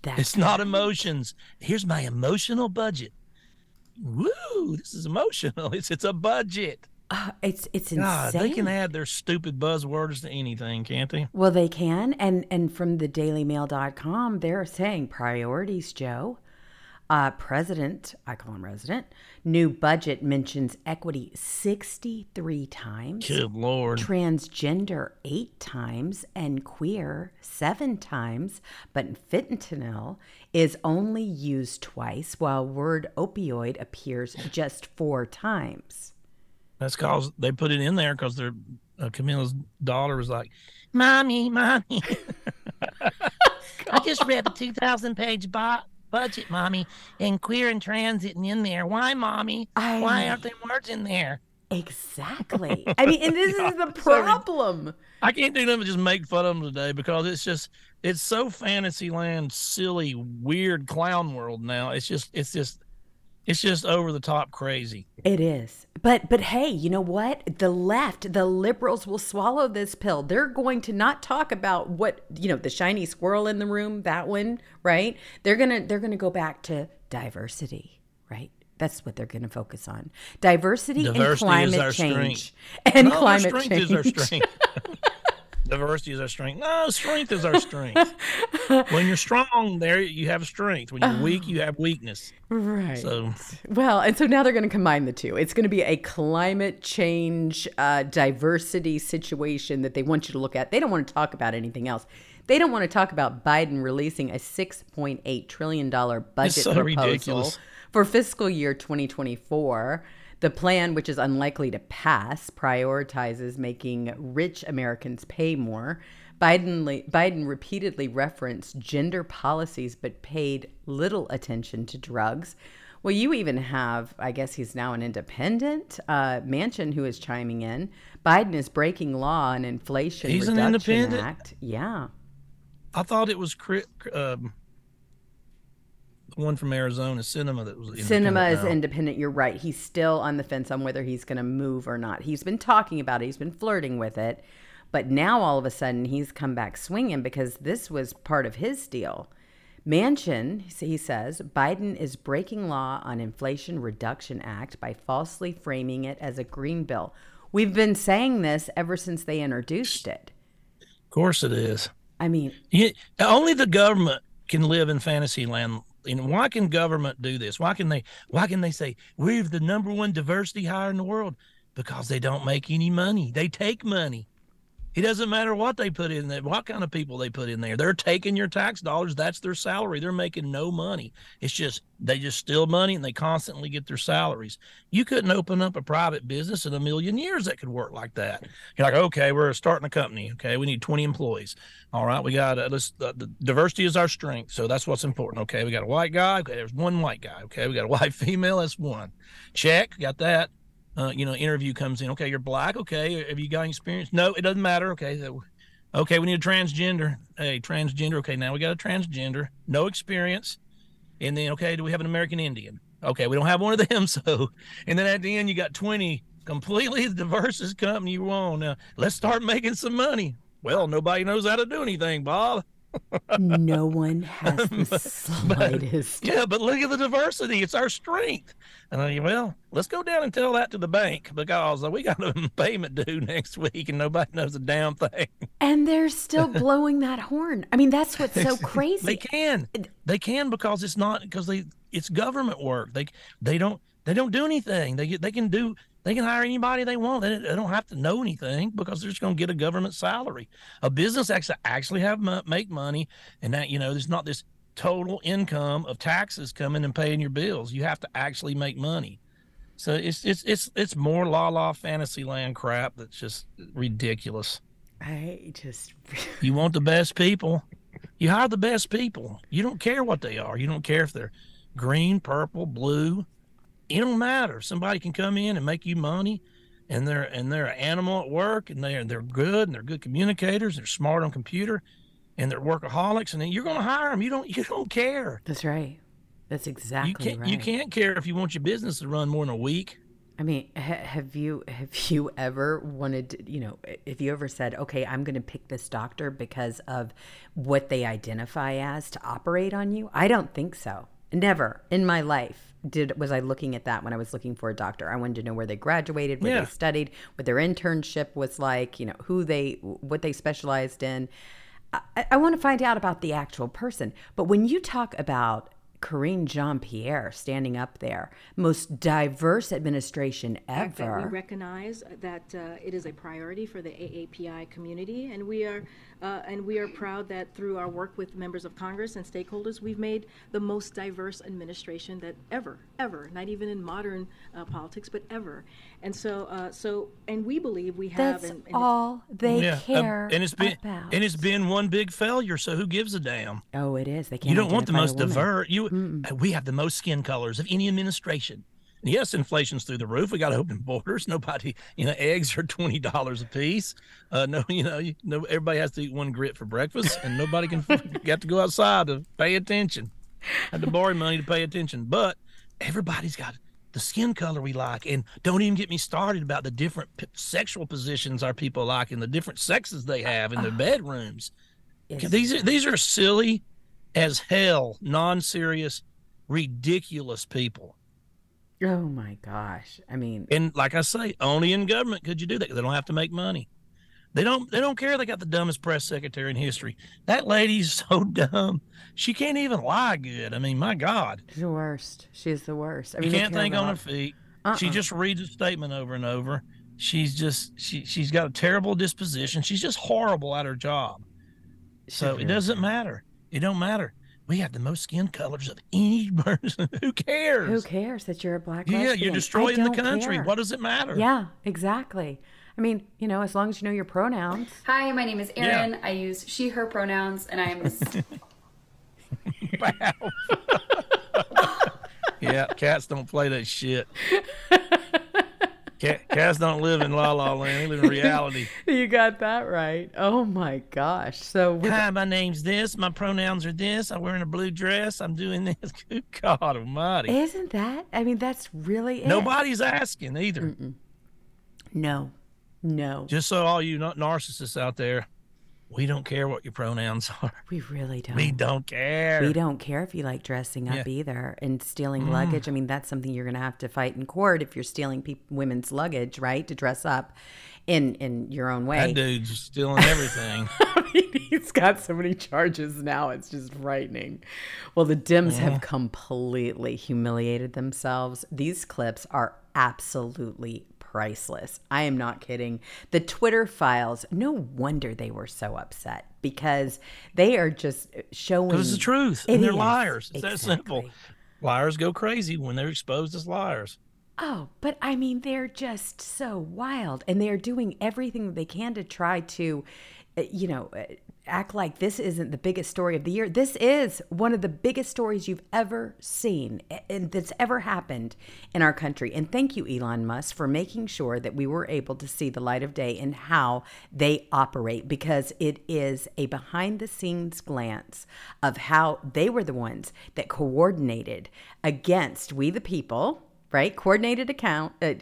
That's It's not right. emotions. Here's my emotional budget. Woo! This is emotional. *laughs* It's it's a budget. Uh, it's it's God, insane. they can add their stupid buzzwords to anything, can't they? Well, they can, and and from the DailyMail.com, they're saying priorities, Joe. Uh, president, I call him resident. New budget mentions equity sixty-three times, Good lord. transgender eight times, and queer seven times. But fentanyl is only used twice, while word opioid appears just four times. That's cause they put it in there because their uh, Kamala's daughter was like, "Mommy, mommy, *laughs* I just read the two thousand page bo- budget, mommy, and queer and trans isn't in there. Why, mommy? I- Why aren't there words in there?" Exactly. I mean, and this is *laughs* the problem. I can't do nothing but just make fun of them today because it's just it's so fantasy land, silly, weird clown world now. It's just it's just it's just over the top crazy. It is. But but hey, you know what? The left, the liberals will swallow this pill. They're going to not talk about what, you know, the shiny squirrel in the room, that one, right? They're going to they're going to go back to diversity, right? That's what they're going to focus on. Diversity, and Diversity is climate our change. strength. And no, our climate strength change. *laughs* is our strength. Diversity is our strength. No, strength is our strength. *laughs* when you're strong, there you have strength. When you're weak, you have weakness. Right. So Well, and so now they're going to combine the two. It's going to be a climate change uh, diversity situation that they want you to look at. They don't want to talk about anything else. They don't want to talk about Biden releasing a $6.8 trillion budget *laughs* so proposal ridiculous. for fiscal year 2024. The plan, which is unlikely to pass, prioritizes making rich Americans pay more. Biden, Biden repeatedly referenced gender policies but paid little attention to drugs. Well, you even have, I guess he's now an independent, uh, Manchin, who is chiming in. Biden is breaking law on Inflation He's an independent? Act. Yeah. I thought it was um, one from Arizona, Sinema, that was Sinema is independent now. independent. You're right. He's still on the fence on whether he's going to move or not. He's been talking about it. He's been flirting with it, but now all of a sudden he's come back swinging because this was part of his deal. Manchin, he says, Biden is breaking law on Inflation Reduction Act by falsely framing it as a green bill. We've been saying this ever since they introduced it. Of course, it is. I mean, only the government can live in fantasy land. And why can government do this? Why can they? Why can they say we're the number one diversity hire in the world? Because they don't make any money. They take money. It doesn't matter what they put in there, what kind of people they put in there. They're taking your tax dollars. That's their salary. They're making no money. It's just they just steal money and they constantly get their salaries. You couldn't open up a private business in a million years that could work like that. You're like, okay, we're starting a company. Okay, we need 20 employees. All right, we got uh, let's uh, the diversity is our strength, so that's what's important. Okay, we got a white guy. Okay, there's one white guy. Okay, we got a *laughs* white female. That's one. Check, got that. Uh, you know, interview comes in. Okay, you're black. Okay, have you got any experience? No, it doesn't matter. Okay, okay, we need a transgender. Hey, transgender. Okay, now we got a transgender, no experience. And then, okay, do we have an American Indian? Okay, we don't have one of them. *laughs* So, and then at the end, you got 20 completely *laughs* diverse company you want. Now, let's start making some money. Well, nobody knows how to do anything, Bob. No one has the *laughs* slightest. Yeah, but look at the diversity. It's our strength. And I, well, let's go down and tell that to the bank because uh, we got a *laughs* payment due next week and nobody knows a damn thing. And they're still blowing that horn. I mean, that's what's so *laughs* crazy. They can. They can because it's not because they it's government work. They they don't they don't do anything. They get they can do they can hire anybody they want. They, they don't have to know anything because they're just going to get a government salary. A business actually actually have make money, and that you know there's not this total income of taxes coming and paying your bills. You have to actually make money. So it's it's it's it's more la la fantasy land crap that's just ridiculous. I just *laughs* You want the best people. You hire the best people. You don't care what they are. You don't care if they're green, purple, blue. It don't matter. Somebody can come in and make you money, and they're and they're an animal at work, and they're they're good, and they're good communicators. They're smart on computer, and they're workaholics. And then you're going to hire them. You don't you don't care. That's right. That's exactly You can't right. you can't care if you want your business to run more than a week. I mean, ha- have you have you ever wanted to, you know, if you ever said, "Okay, I'm going to pick this doctor because of what they identify as to operate on you?" I don't think so. Never in my life did was I looking at that when I was looking for a doctor. I wanted to know where they graduated, where Yeah. they studied, what their internship was like, you know, who they what they specialized in. I, I want to find out about the actual person. But when you talk about Karine Jean-Pierre standing up there, most diverse administration ever. we recognize that uh, it is a priority for the AAPI community, and we are uh, and we are proud that through our work with members of Congress and stakeholders, we've made the most diverse administration that ever, ever, not even in modern uh, politics, but ever. And so, uh, so, and we believe we have. That's and, and all they Yeah, uh, care and it's been about. and it's been one big failure. So who gives a damn? oh, it is. They can't. You don't want the most woman. diverse. You, uh, we have the most skin colors of any administration. Yes, inflation's through the roof. We got open borders. *laughs* Nobody, you know, eggs are twenty dollars a piece. Uh, no, *laughs* you know, you, no, everybody has to eat one grit for breakfast, and nobody can *laughs* got to go outside to pay attention. Had to borrow money to pay attention, but everybody's got the skin color we like, and don't even get me started about the different p- sexual positions our people like and the different sexes they have in their ah. bedrooms. It's- These are these are silly as hell, non-serious, ridiculous people. Oh my gosh! I mean, And like I say, only in government could you do that. They don't have to make money. They don't. They don't care. They got the dumbest press secretary in history. That lady's *laughs* so dumb. She can't even lie good. I mean, my God, she's the worst. She's the worst. I mean, they can't think on her feet. Uh-uh. She just reads a statement over and over. She's just she she's got a terrible disposition. She's just horrible at her job. She So really it doesn't matter. It don't matter. We have the most skin colors of any *laughs* person. Who cares? Who cares that you're a black? Yeah, lesbian? you're destroying the country. care. What does it matter? Yeah, exactly. I mean, you know, as long as you know your pronouns. Hi, my name is Erin. I use she, her pronouns, and I'm. wow. *laughs* *laughs* Yeah, cats don't play that shit. Cat, cats don't live in la la land. They live in reality. *laughs* You got that right. Oh my gosh! So with, Hi, my name's this. My pronouns are this. I'm wearing a blue dress. I'm doing this. Good God Almighty! isn't that? I mean, that's really it. Nobody's asking either. No, no, Just so all you nar- narcissists out there, we don't care what your pronouns *laughs* are. we really don't. We don't care. We don't care if you like dressing up Yeah. Mm. either and stealing luggage. I mean, that's something you're going to have to fight in court if you're stealing peop women's luggage, right? To dress up in in your own way. That dude's stealing everything. *laughs* I mean, he's got so many charges now. It's just frightening. Well, the Dems have completely humiliated themselves. These clips are absolutely priceless. I am not kidding. The Twitter files, no wonder they were so upset because they are just showing. Because it's the truth. It and they're is. liars. It's that simple. Liars go crazy when they're exposed as liars. Oh, but I mean, they're just so wild, and they are doing everything they can to try to, uh, you know, uh, act like this isn't the biggest story of the year. This is one of the biggest stories you've ever seen and that's ever happened in our country. And thank you, Elon Musk, for making sure that we were able to see the light of day in how they operate because it is a behind the scenes glance of how they were the ones that coordinated against we the people right? Coordinated account. Uh,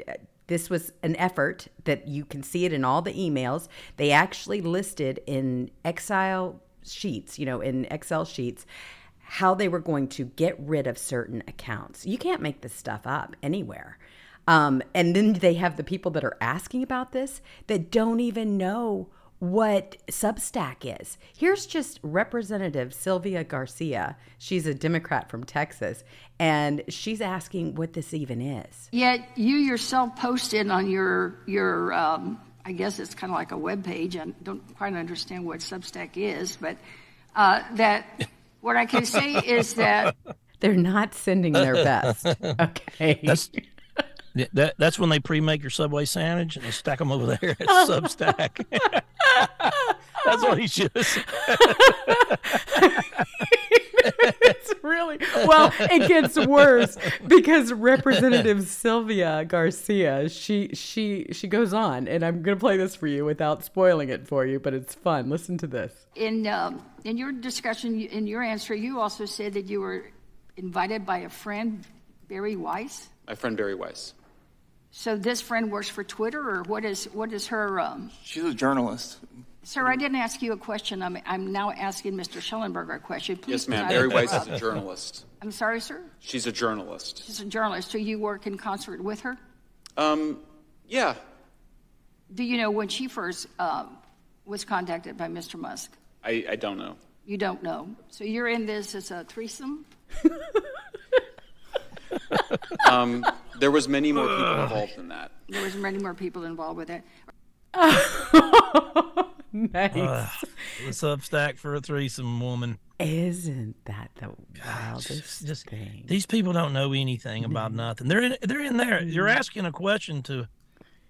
this was an effort that you can see it in all the emails. They actually listed in Excel sheets, you know, in Excel sheets, how they were going to get rid of certain accounts. You can't make this stuff up anywhere. Um, and then they have the people that are asking about this that don't even know what Substack is. Here's just Representative Sylvia Garcia. She's a Democrat from Texas, and she's asking what this even is. Yet you yourself posted on your your um, I guess it's kind of like a web page. I don't quite understand what Substack is, but uh, that *laughs* what I can say is that *laughs* They're not sending their best. *laughs* Okay. That's that that's when they pre-make your Subway sandwich and they stack them over there at Oh. Substack. That's what he should have it's really well it gets worse because representative sylvia garcia she she she goes on and i'm going to play this for you without spoiling it for you but it's fun listen to this in um, in your discussion, in your answer, you also said that you were invited by a friend, Bari Weiss. My friend Bari Weiss. So this friend works for Twitter, or what is what is her? Um, She's a journalist. Sir, I didn't ask you a question. I'm I'm now asking Mr. Shellenberger a question. Please Yes, ma'am. Bari Weiss is a journalist. I'm sorry, sir. She's a journalist. She's a journalist. Do you work in concert with her? Um, yeah. Do you know when she first um, was contacted by Mr. Musk? I, I don't know. You don't know. So you're in this as a threesome? *laughs* Um, there was many more people involved than that. There was many more people involved with it. *laughs* nice. The Substack for a threesome woman. Isn't that the wildest Just thing? these people don't know anything about mm-hmm. nothing. They're in they're in there. You're mm-hmm. asking a question to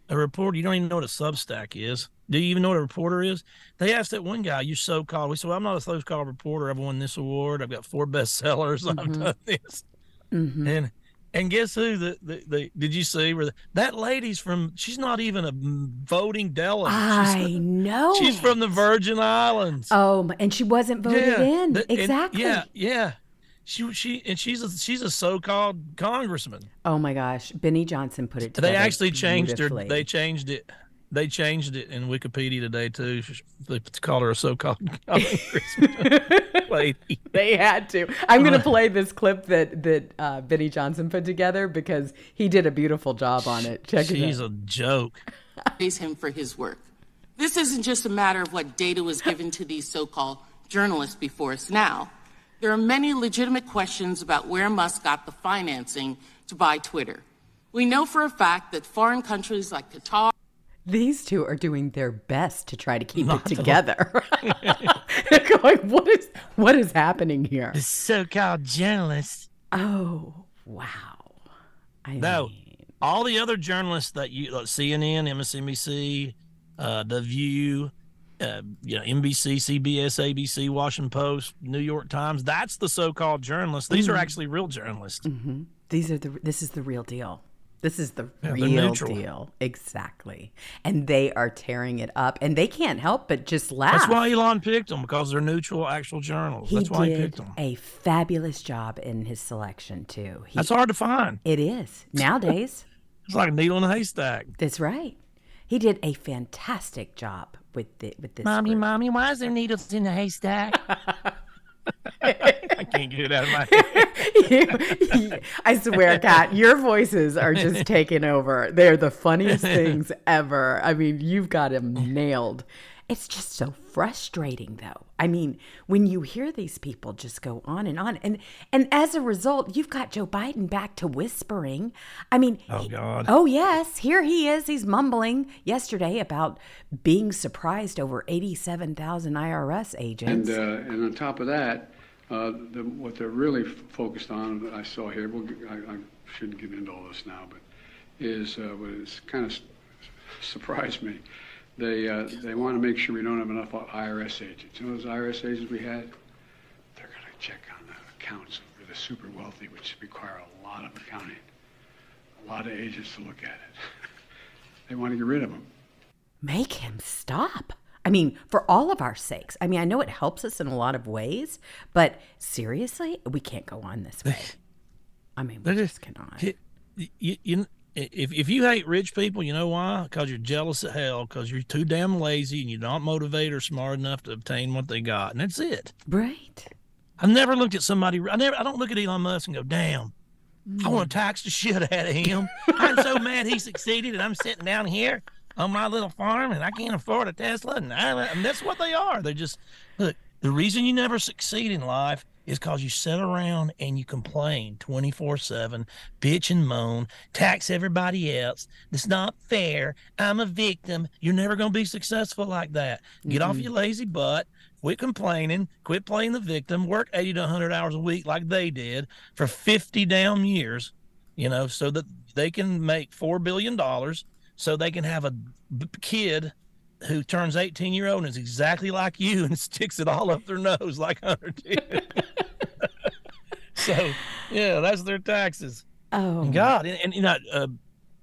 a reporter. You don't even know what a Substack is. Do you even know what a reporter is? They asked that one guy, "You so-called." We said, well, "I'm not a so-called reporter. I've won this award. I've got four bestsellers. *laughs* I've mm-hmm. done this." And and guess who? The, the, the did you see where the, that lady's from? She's not even a voting delegate. I she's, know. she's it. from the Virgin Islands. Oh, and she wasn't voted in. the- exactly. yeah, yeah. She she and she's a she's a so-called congressman. Oh my gosh, Benny Johnson put it. They actually changed her. They changed it. They changed it in Wikipedia today too. They called her a so-called *laughs* lady. *laughs* They had to. I'm going to play this clip that that uh, Benny Johnson put together because he did a beautiful job on it. Check She's it out. a joke. *laughs* praise him for his work. This isn't just a matter of what data was given to these so called journalists before us now. There are many legitimate questions about where Musk got the financing to buy Twitter. We know for a fact that foreign countries like Qatar, These two are doing their best to try to keep it together. They're *laughs* *laughs* going, what is what is happening here? The so-called journalist. Oh wow! I No, mean, all the other journalists that you like CNN, MSNBC, uh, The View, uh, you know, NBC, CBS, ABC, Washington Post, New York Times. That's the so-called journalists. These Mm-hmm. are actually real journalists. these are the. This is the real deal. This is the Yeah, real deal. Exactly. And they are tearing it up, and they can't help but just laugh. That's why Elon picked them because they're neutral, actual journals. he That's why he picked them. a fabulous job in his selection too. He, That's hard to find. it is nowadays. *laughs* It's like a needle in a haystack. That's right. He did a fantastic job with the, with this. group. mommy, why is there needles in the haystack? *laughs* I can't get it out of my *laughs* head. I swear, Kat, your voices are just *laughs* taking over. They're the funniest things ever. I mean, you've got him nailed. It's just so frustrating, though. I mean, when you hear these people just go on and on, and and as a result, you've got Joe Biden back to whispering. I mean, Oh, God. Oh yes, here he is. He's mumbling yesterday about being surprised over eighty-seven thousand IRS agents. And, uh, and on top of that, uh, the, what they're really f- focused on, that I saw here, we'll, g- I, I shouldn't get into all this now, but is uh, what has kind of surprised me. They, uh, they want to make sure we don't have enough IRS agents. You know those IRS agents we had? They're going to check on the accounts for the super wealthy, which require a lot of accounting, a lot of agents to look at it. *laughs* they want to get rid of them. make him stop. I mean, for all of our sakes. I mean, I know it helps us in a lot of ways, but seriously, we can't go on this way. I mean, we just just- cannot. You, you, you, if, if you hate rich people, you know why? Because you're jealous of hell, because you're too damn lazy and you're not motivated or smart enough to obtain what they got. And that's it. Right. I've never looked at somebody, I never, I don't look at Elon Musk and go, damn, I mm. want to tax the shit out of him. I'm so mad he succeeded and I'm sitting down here on my little farm and I can't afford a Tesla. And, I, and that's what they are. They're just, look, the reason you never succeed in life is because you sit around and you complain 24 7, bitch and moan, tax everybody else. It's not fair. I'm a victim. You're never going to be successful like that. Get off your lazy butt. Quit complaining. Quit playing the victim. Work 80 to 100 hours a week like they did for 50 damn years, you know, so that they can make $4 billion, so they can have a b- kid who turns 18 year old and is exactly like you and *laughs* sticks it all up their nose like Hunter did. *laughs* so, yeah, that's their taxes. Oh, God, and, and you know, uh,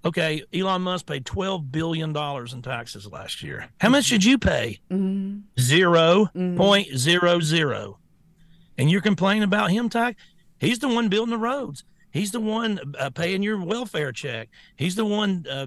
okay, Elon Musk paid twelve billion dollars in taxes last year. How much did you pay? mm, Zero point zero zero. And you're complaining about him tax? He's the one building the roads. He's the one uh, paying your welfare check. He's the one uh,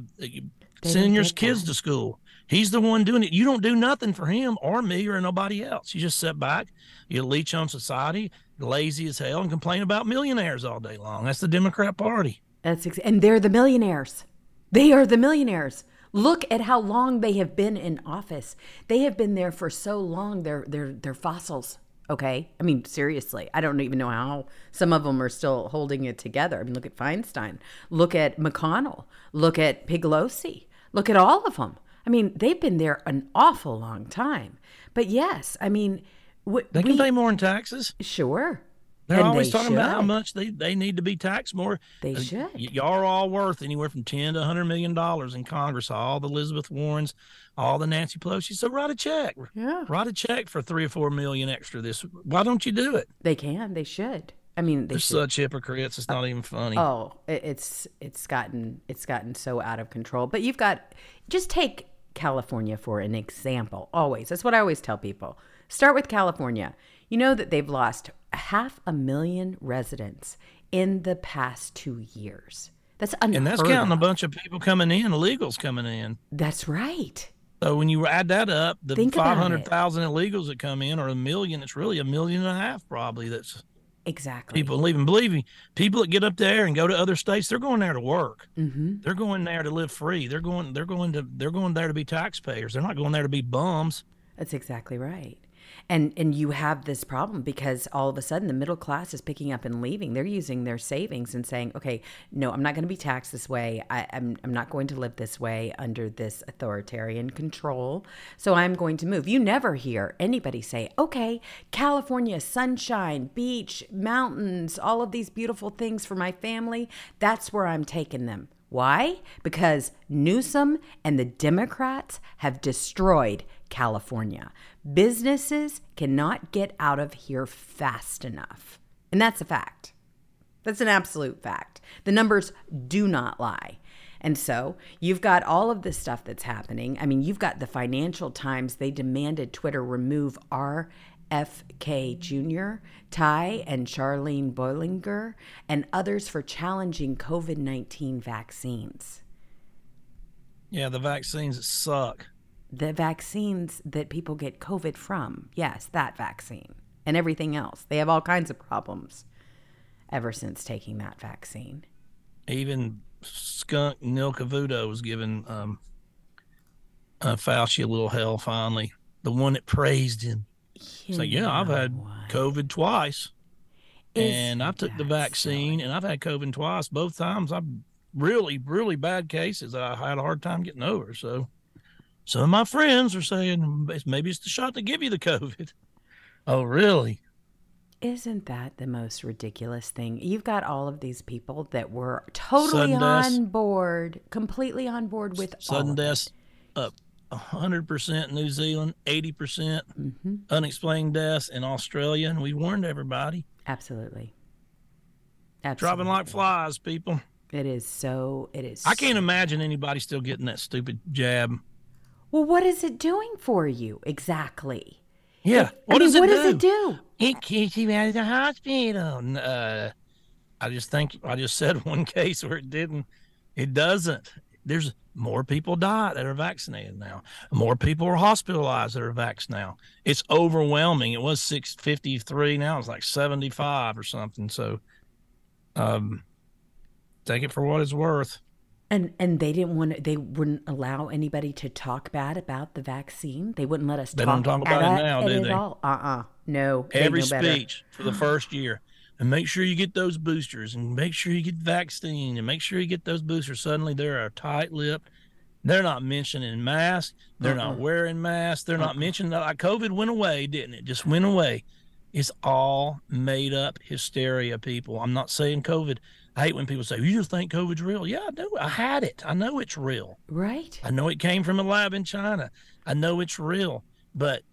sending your kids to school. He's the one doing it. You don't do nothing for him or me or nobody else. You just sit back, you leech on society, lazy as hell, and complain about millionaires all day long. That's the Democrat Party. That's ex- and they're the millionaires. They are the millionaires. Look at how long they have been in office. They have been there for so long. They're they're they're fossils. Okay, I mean seriously, I don't even know how some of them are still holding it together. I mean, look at Feinstein, look at McConnell, look at Piglosi, look at all of them. I mean, they've been there an awful long time. But yes, I mean, w- they can we, pay more in taxes. Sure, they're and always they talking should. about how much they, they need to be taxed more. They uh, should. Y- y'all are all worth anywhere from ten to hundred million dollars in Congress. All the Elizabeth Warrens, all the Nancy Pelosi. So write a check. Yeah. Write a check for three or four million extra. This. Why don't you do it? They can. They should. I mean, they're should. such hypocrites. It's not even funny. Oh, it's it's gotten it's gotten so out of control. But you've got just take California for an example. Always, that's what I always tell people. Start with California. You know that they've lost half a million residents in the past two years. That's unheard And that's counting of. a bunch of people coming in, illegals coming in. That's right. So when you add that up, the Think 500,000 illegals that come in, or a million, it's really a million and a half probably that's Exactly. People even believe me. People that get up there and go to other states, they're going there to work. Mm-hmm. They're going there to live free. They're going. They're going to. They're going there to be taxpayers. They're not going there to be bums. That's exactly right and and you have this problem because all of a sudden the middle class is picking up and leaving. They're using their savings and saying okay no i'm not going to be taxed this way. I, am I'm, I'm not going to live this way under this authoritarian control. So i'm going to move. You never hear anybody say okay california sunshine beach mountains all of these beautiful things for my family. That's where i'm taking them. Why? Because Newsom and the Democrats have destroyed California. Businesses cannot get out of here fast enough. And that's a fact. That's an absolute fact. The numbers do not lie. And so you've got all of this stuff that's happening. I mean, you've got the Financial Times, they demanded Twitter remove RFK Jr., Ty and Charlene Bollinger, and others for challenging COVID 19 vaccines. Yeah, the vaccines suck. The vaccines that people get COVID from. Yes, that vaccine and everything else. They have all kinds of problems ever since taking that vaccine. Even skunk Neil Cavuto was giving um, uh, Fauci a little hell finally. The one that praised him it's like, yeah, I've had COVID twice. Is and I took the vaccine silly? and I've had COVID twice. Both times I've really, really bad cases I had a hard time getting over. So some of my friends are saying maybe it's the shot to give you the COVID. Oh, really? Isn't that the most ridiculous thing? You've got all of these people that were totally on board, completely on board with sudden deaths up 100% New Zealand, 80% mm hmm unexplained deaths in Australia. And we warned everybody. Absolutely. Absolutely. Dropping like flies, people. It is so, it is. I can't so... imagine anybody still getting that stupid jab. Well, what is it doing for you exactly? Yeah. It, what, I mean, does, what it does it do? It keeps you out of the hospital. Uh, I just think I just said *laughs* one case where it didn't. It doesn't. There's more people die that are vaccinated now. More people are hospitalized that are vaxxed now. It's overwhelming. It was 653. Now it's like 75 or something. So um, take it for what it's worth. And and they didn't want to, they wouldn't allow anybody to talk bad about the vaccine. They wouldn't let us they talk, don't talk about it now, do they? All. Uh-uh. No. Every speech for the first year and make sure you get those boosters and make sure you get vaccine and make sure you get those boosters. Suddenly they're a tight lipped. They're not mentioning masks. They're uh-uh. not wearing masks. They're uh-uh. not mentioning that like COVID went away, didn't it? Just went away. It's all made up hysteria, people. I'm not saying COVID. I hate when people say, You just think COVID's real. Yeah, I do. I had it. I know it's real. Right. I know it came from a lab in China. I know it's real. But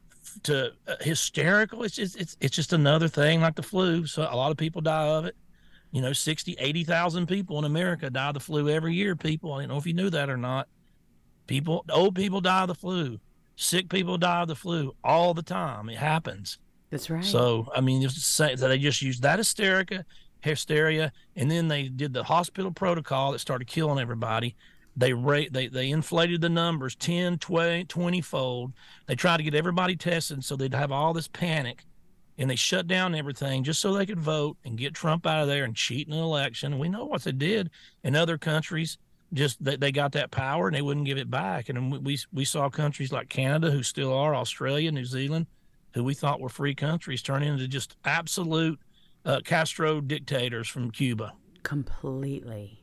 to uh, hysterical. It's just it's it's just another thing like the flu. So a lot of people die of it. You know, 60, 80,000 people in America die of the flu every year. People, I don't know if you knew that or not. People, old people die of the flu. Sick people die of the flu all the time. It happens. That's right. So I mean, it's say that they just use that hysterica hysteria, and then they did the hospital protocol that started killing everybody. They rate they they inflated the numbers 10, 20, 20 fold. They tried to get everybody tested so they'd have all this panic and they shut down everything just so they could vote and get Trump out of there and cheat in an election. We know what they did in other countries. Just they, they got that power and they wouldn't give it back. And we we saw countries like Canada, who still are, Australia, New Zealand, who we thought were free countries, turn into just absolute uh, Castro dictators from Cuba. Completely.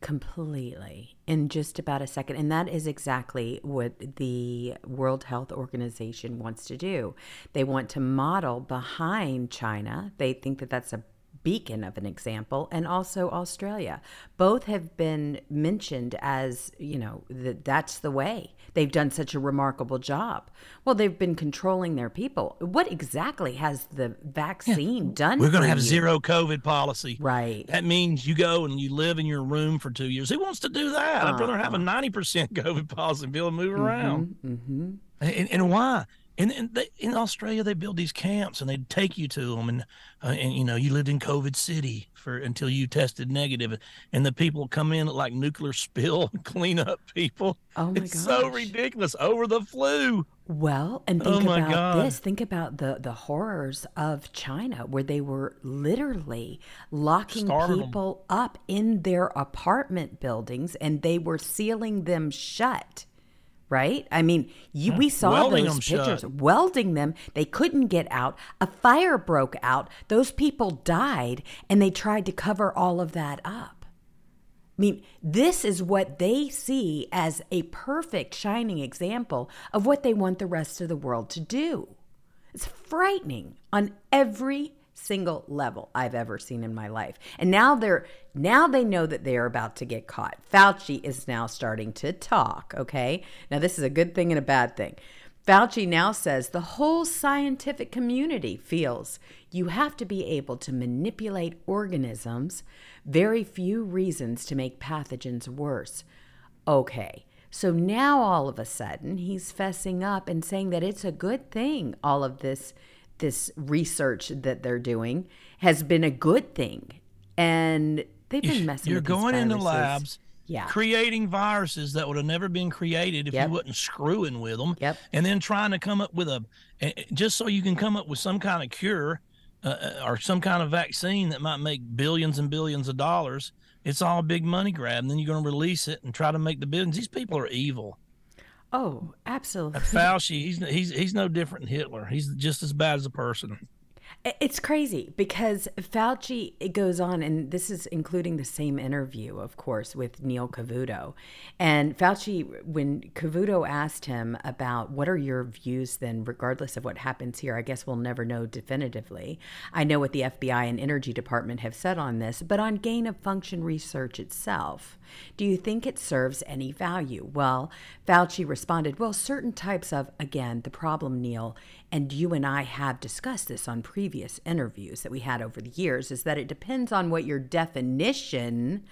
Completely. In just about a second. And that is exactly what the World Health Organization wants to do. They want to model behind China. They think that that's a beacon of an example, and also Australia. Both have been mentioned as, you know, that that's the way. They've done such a remarkable job. Well, they've been controlling their people. What exactly has the vaccine yeah. done? We're going to have you? zero COVID policy. Right. That means you go and you live in your room for two years. Who wants to do that? Uh-huh. I'd rather have a 90% *laughs* COVID policy and be able to move mm-hmm, around. Mm-hmm. And, and why? And, and they, in Australia they build these camps and they'd take you to them and uh, and you know you lived in COVID city for until you tested negative and the people come in like nuclear *laughs* spill and clean up people. Oh my it's gosh. so ridiculous over the flu. Well, and oh think oh about God. this. Think about the the horrors of China where they were literally locking Starving people them. up in their apartment buildings and they were sealing them shut right? I mean, you, we saw welding those pictures, shut. welding them. They couldn't get out. A fire broke out. Those people died, and they tried to cover all of that up. I mean, this is what they see as a perfect shining example of what they want the rest of the world to do. It's frightening on every single level I've ever seen in my life. And now they're now they know that they're about to get caught. Fauci is now starting to talk, okay? Now this is a good thing and a bad thing. Fauci now says the whole scientific community feels you have to be able to manipulate organisms, very few reasons to make pathogens worse. Okay. So now all of a sudden he's fessing up and saying that it's a good thing all of this this research that they're doing has been a good thing, and they've been messing. With You're going into labs, yeah, creating viruses that would have never been created if yep. you wasn't screwing with them. Yep. And then trying to come up with a just so you can come up with some kind of cure uh, uh, or some kind of vaccine that might make billions and billions of dollars. It's all a big money grab, and then you're going to release it and try to make the billions. These people are evil. Oh, absolutely. *laughs* Fauci, he's he's he's no different than Hitler. He's just as bad as a person. It's crazy because Fauci it goes on, and this is including the same interview, of course, with Neil Cavuto. And Fauci, when Cavuto asked him about what are your views then, regardless of what happens here, I guess we'll never know definitively. I know what the FBI and Energy Department have said on this, but on gain of function research itself, do you think it serves any value? Well, Fauci responded, well, certain types of, again, the problem, Neil, and you and I have discussed this on previous interviews that we had over the years, is that it depends on what your definition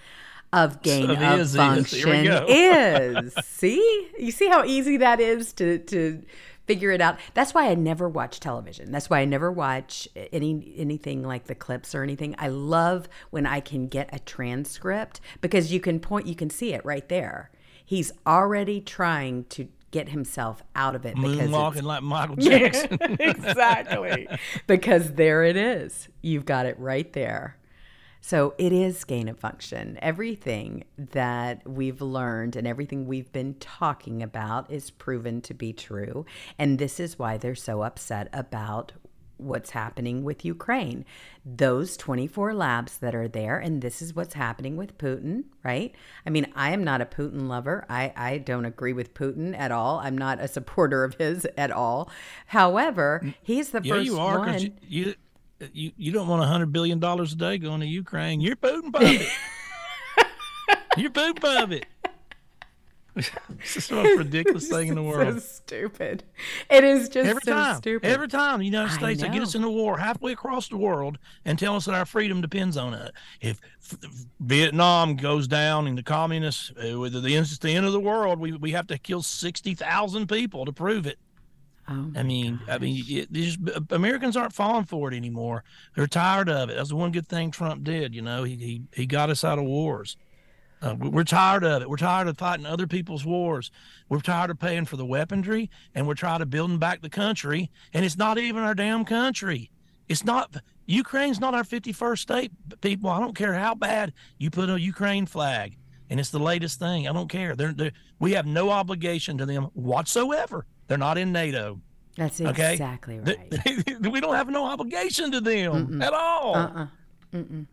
of gain so of is, function is. see? You see how easy that is to to figure it out. That's why I never watch television. That's why I never watch any anything like the clips or anything. I love when I can get a transcript because you can point you can see it right there. He's already trying to get himself out of it because moonwalking like Michael *laughs* Jackson. exactly. *laughs* because there it is. You've got it right there. So it is gain of function. Everything that we've learned and everything we've been talking about is proven to be true. And this is why they're so upset about what's happening with Ukraine. Those 24 labs that are there, and this is what's happening with Putin, right? I mean, I am not a Putin lover. I, I don't agree with Putin at all. I'm not a supporter of his at all. However, he's the yeah, first you are, one. You, you, you, you don't want $100 billion a day going to Ukraine. You're Putin puppet. *laughs* You're Putin puppet. *laughs* it's just the most ridiculous thing in the *laughs* world. So stupid. It is just every so time, stupid. Every time the United States they get us know. in a war halfway across the world and tell us that our freedom depends on it. If Vietnam goes down and the communists, uh, with the, the, the end of the world, we, we have to kill 60,000 people to prove it. Oh I mean, I mean, it, just, Americans aren't falling for it anymore. They're tired of it. That's the one good thing Trump did. You know, he he, he got us out of wars. Uh, we're tired of it. We're tired of fighting other people's wars. We're tired of paying for the weaponry, and we're tired of building back the country. And it's not even our damn country. It's not Ukraine's not our 51st state, people. I don't care how bad you put a Ukraine flag, and it's the latest thing. I don't care. They're, they're, we have no obligation to them whatsoever. They're not in NATO. That's okay? exactly right. *laughs* we don't have no obligation to them Mm-mm. at all. Uh-uh. Mm-mm.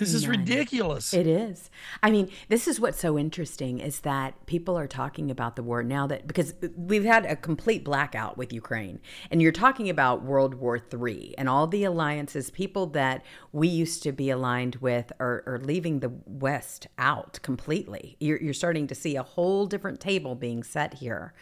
This is None. ridiculous. It is. I mean, this is what's so interesting is that people are talking about the war now that because we've had a complete blackout with Ukraine, and you're talking about World War III and all the alliances, people that we used to be aligned with are, are leaving the West out completely. You're, you're starting to see a whole different table being set here.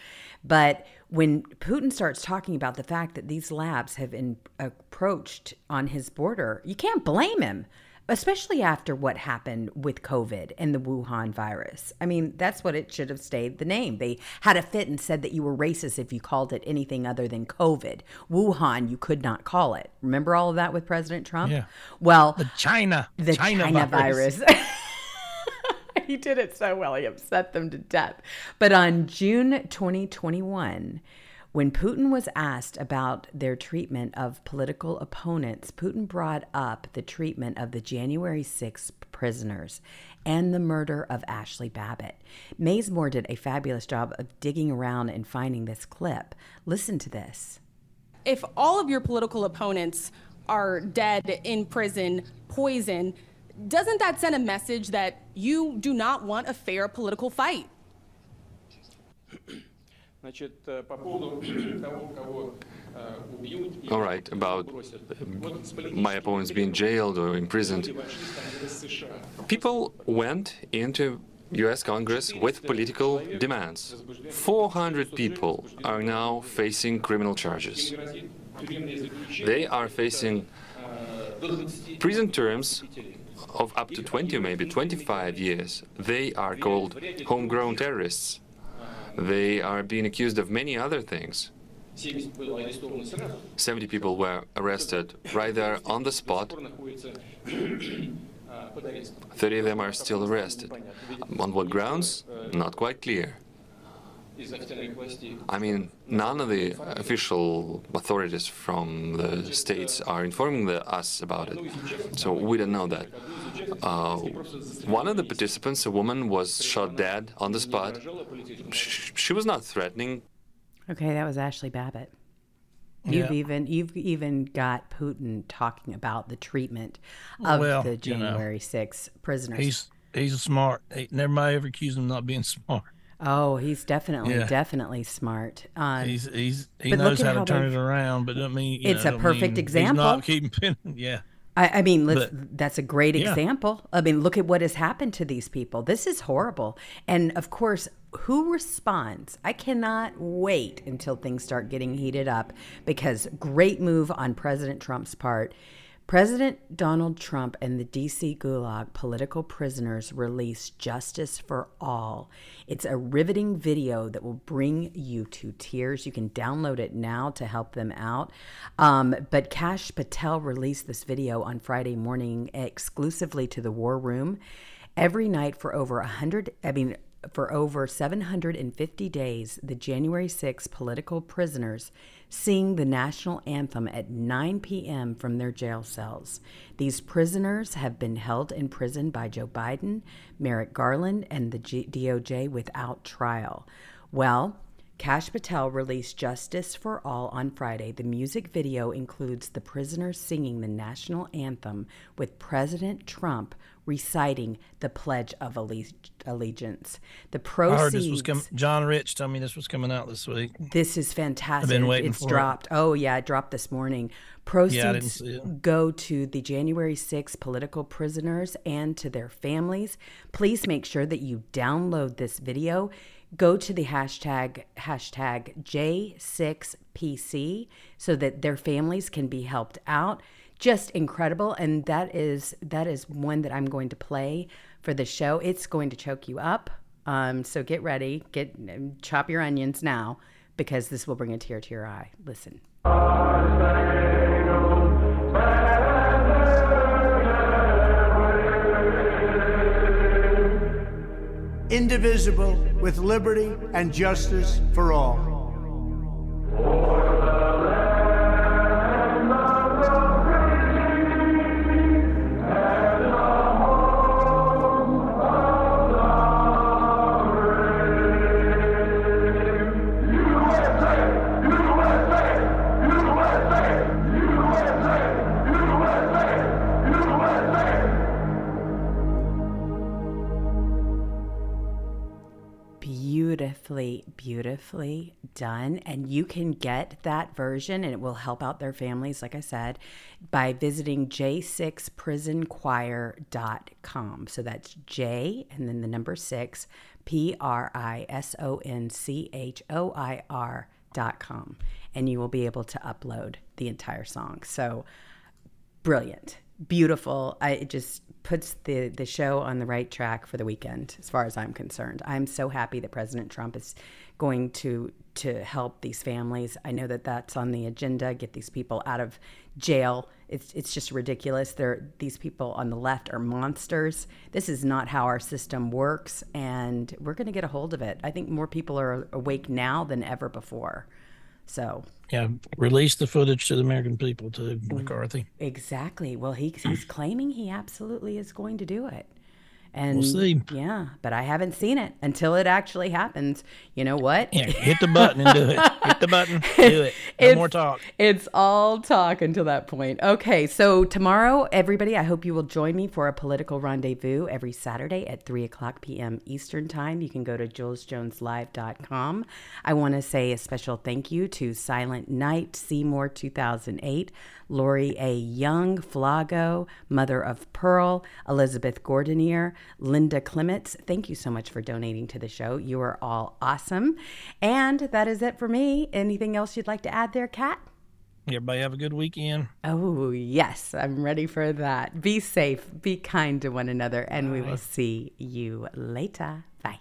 But when Putin starts talking about the fact that these labs have been approached on his border, you can't blame him especially after what happened with COVID and the Wuhan virus. I mean, that's what it should have stayed the name. They had a fit and said that you were racist if you called it anything other than COVID. Wuhan, you could not call it. Remember all of that with President Trump? Yeah. Well, the China, the China, China, virus. virus. *laughs* he did it so well, he upset them to death. But on June 2021, when Putin was asked about their treatment of political opponents, Putin brought up the treatment of the January 6th prisoners and the murder of Ashley Babbitt. Mazemore did a fabulous job of digging around and finding this clip. Listen to this. If all of your political opponents are dead, in prison, poison, doesn't that send a message that you do not want a fair political fight? All right, about my opponents being jailed or imprisoned. People went into US Congress with political demands. 400 people are now facing criminal charges. They are facing prison terms of up to 20, maybe 25 years. They are called homegrown terrorists. They are being accused of many other things. 70 people were arrested right there on the spot. 30 of them are still arrested. On what grounds? Not quite clear. I mean, none of the official authorities from the states are informing the, us about it, so we don't know that. Uh, one of the participants, a woman, was shot dead on the spot. She, she was not threatening. Okay, that was Ashley Babbitt. You've Yeah. even you've even got Putin talking about the treatment of Well, the you know, January 6 prisoners. He's he's smart. He, everybody ever accused him of not being *laughs* smart. Oh, he's definitely, Yeah. definitely smart. Um, He's he's he knows how to turn it around, but I mean, you It's know, a perfect example. He's not keeping *laughs* pin. Yeah. I, I mean, But- that's a great Yeah. example. I mean, look at what has happened to these people. This is horrible. And of course, who responds? I cannot wait until things start getting heated up because great move on President Trump's part. President Donald Trump and the DC Gulag political prisoners release Justice for All. It's a riveting video that will bring you to tears. You can download it now to help them out. Um, but Kash Patel released this video on Friday morning exclusively to the War Room. Every night for over a hundred, I mean, for over 750 days, the January 6 political prisoners sing the national anthem at 9 p.m. from their jail cells. These prisoners have been held in prison by Joe Biden, Merrick Garland, and the G- DOJ without trial. Well, Kash Patel released Justice for All on Friday. The music video includes the prisoners singing the national anthem with President Trump reciting the Pledge of Alle- Allegiance. The I proceeds. heard this was coming. John Rich told me this was coming out this week. This is fantastic. I've been waiting it's for it. dropped. Oh yeah, it dropped this morning. Proceeds Yeah, I didn't see it. go to the January 6 political prisoners and to their families. Please make sure that you download this video. Go to the hashtag hashtag J6PC so that their families can be helped out. Just incredible, and that is that is one that I'm going to play for the show. It's going to choke you up. Um, so get ready, get chop your onions now because this will bring a tear to your eye. Listen. indivisible, with liberty and justice for all. Beautifully done. And you can get that version, and it will help out their families, like I said, by visiting j6prisonchoir.com. So that's J and then the number six, P R I S O N C H O I R dot com. And you will be able to upload the entire song. So brilliant beautiful. I, it just puts the, the show on the right track for the weekend, as far as I'm concerned. I'm so happy that President Trump is going to to help these families. I know that that's on the agenda. Get these people out of jail. It's it's just ridiculous. They're these people on the left are monsters. This is not how our system works, and we're going to get a hold of it. I think more people are awake now than ever before. So yeah, release the footage to the American people, to mm. McCarthy. Exactly. Well, he, he's claiming he absolutely is going to do it. And we'll see. Yeah, but I haven't seen it until it actually happens. You know what? Yeah, hit the button and do it. hit the button, and *laughs* do it. No more talk. It's all talk until that point. Okay, so tomorrow, everybody, I hope you will join me for a political rendezvous every Saturday at 3 o'clock p.m. Eastern Time. You can go to jewelsjoneslive.com. I want to say a special thank you to Silent Night, Seymour 2008. Lori A. Young, Flago, Mother of Pearl, Elizabeth Gordonier, Linda Clements. Thank you so much for donating to the show. You are all awesome. And that is it for me. Anything else you'd like to add there, Kat? Everybody have a good weekend. Oh, yes. I'm ready for that. Be safe, be kind to one another, and Bye. we will see you later. Bye.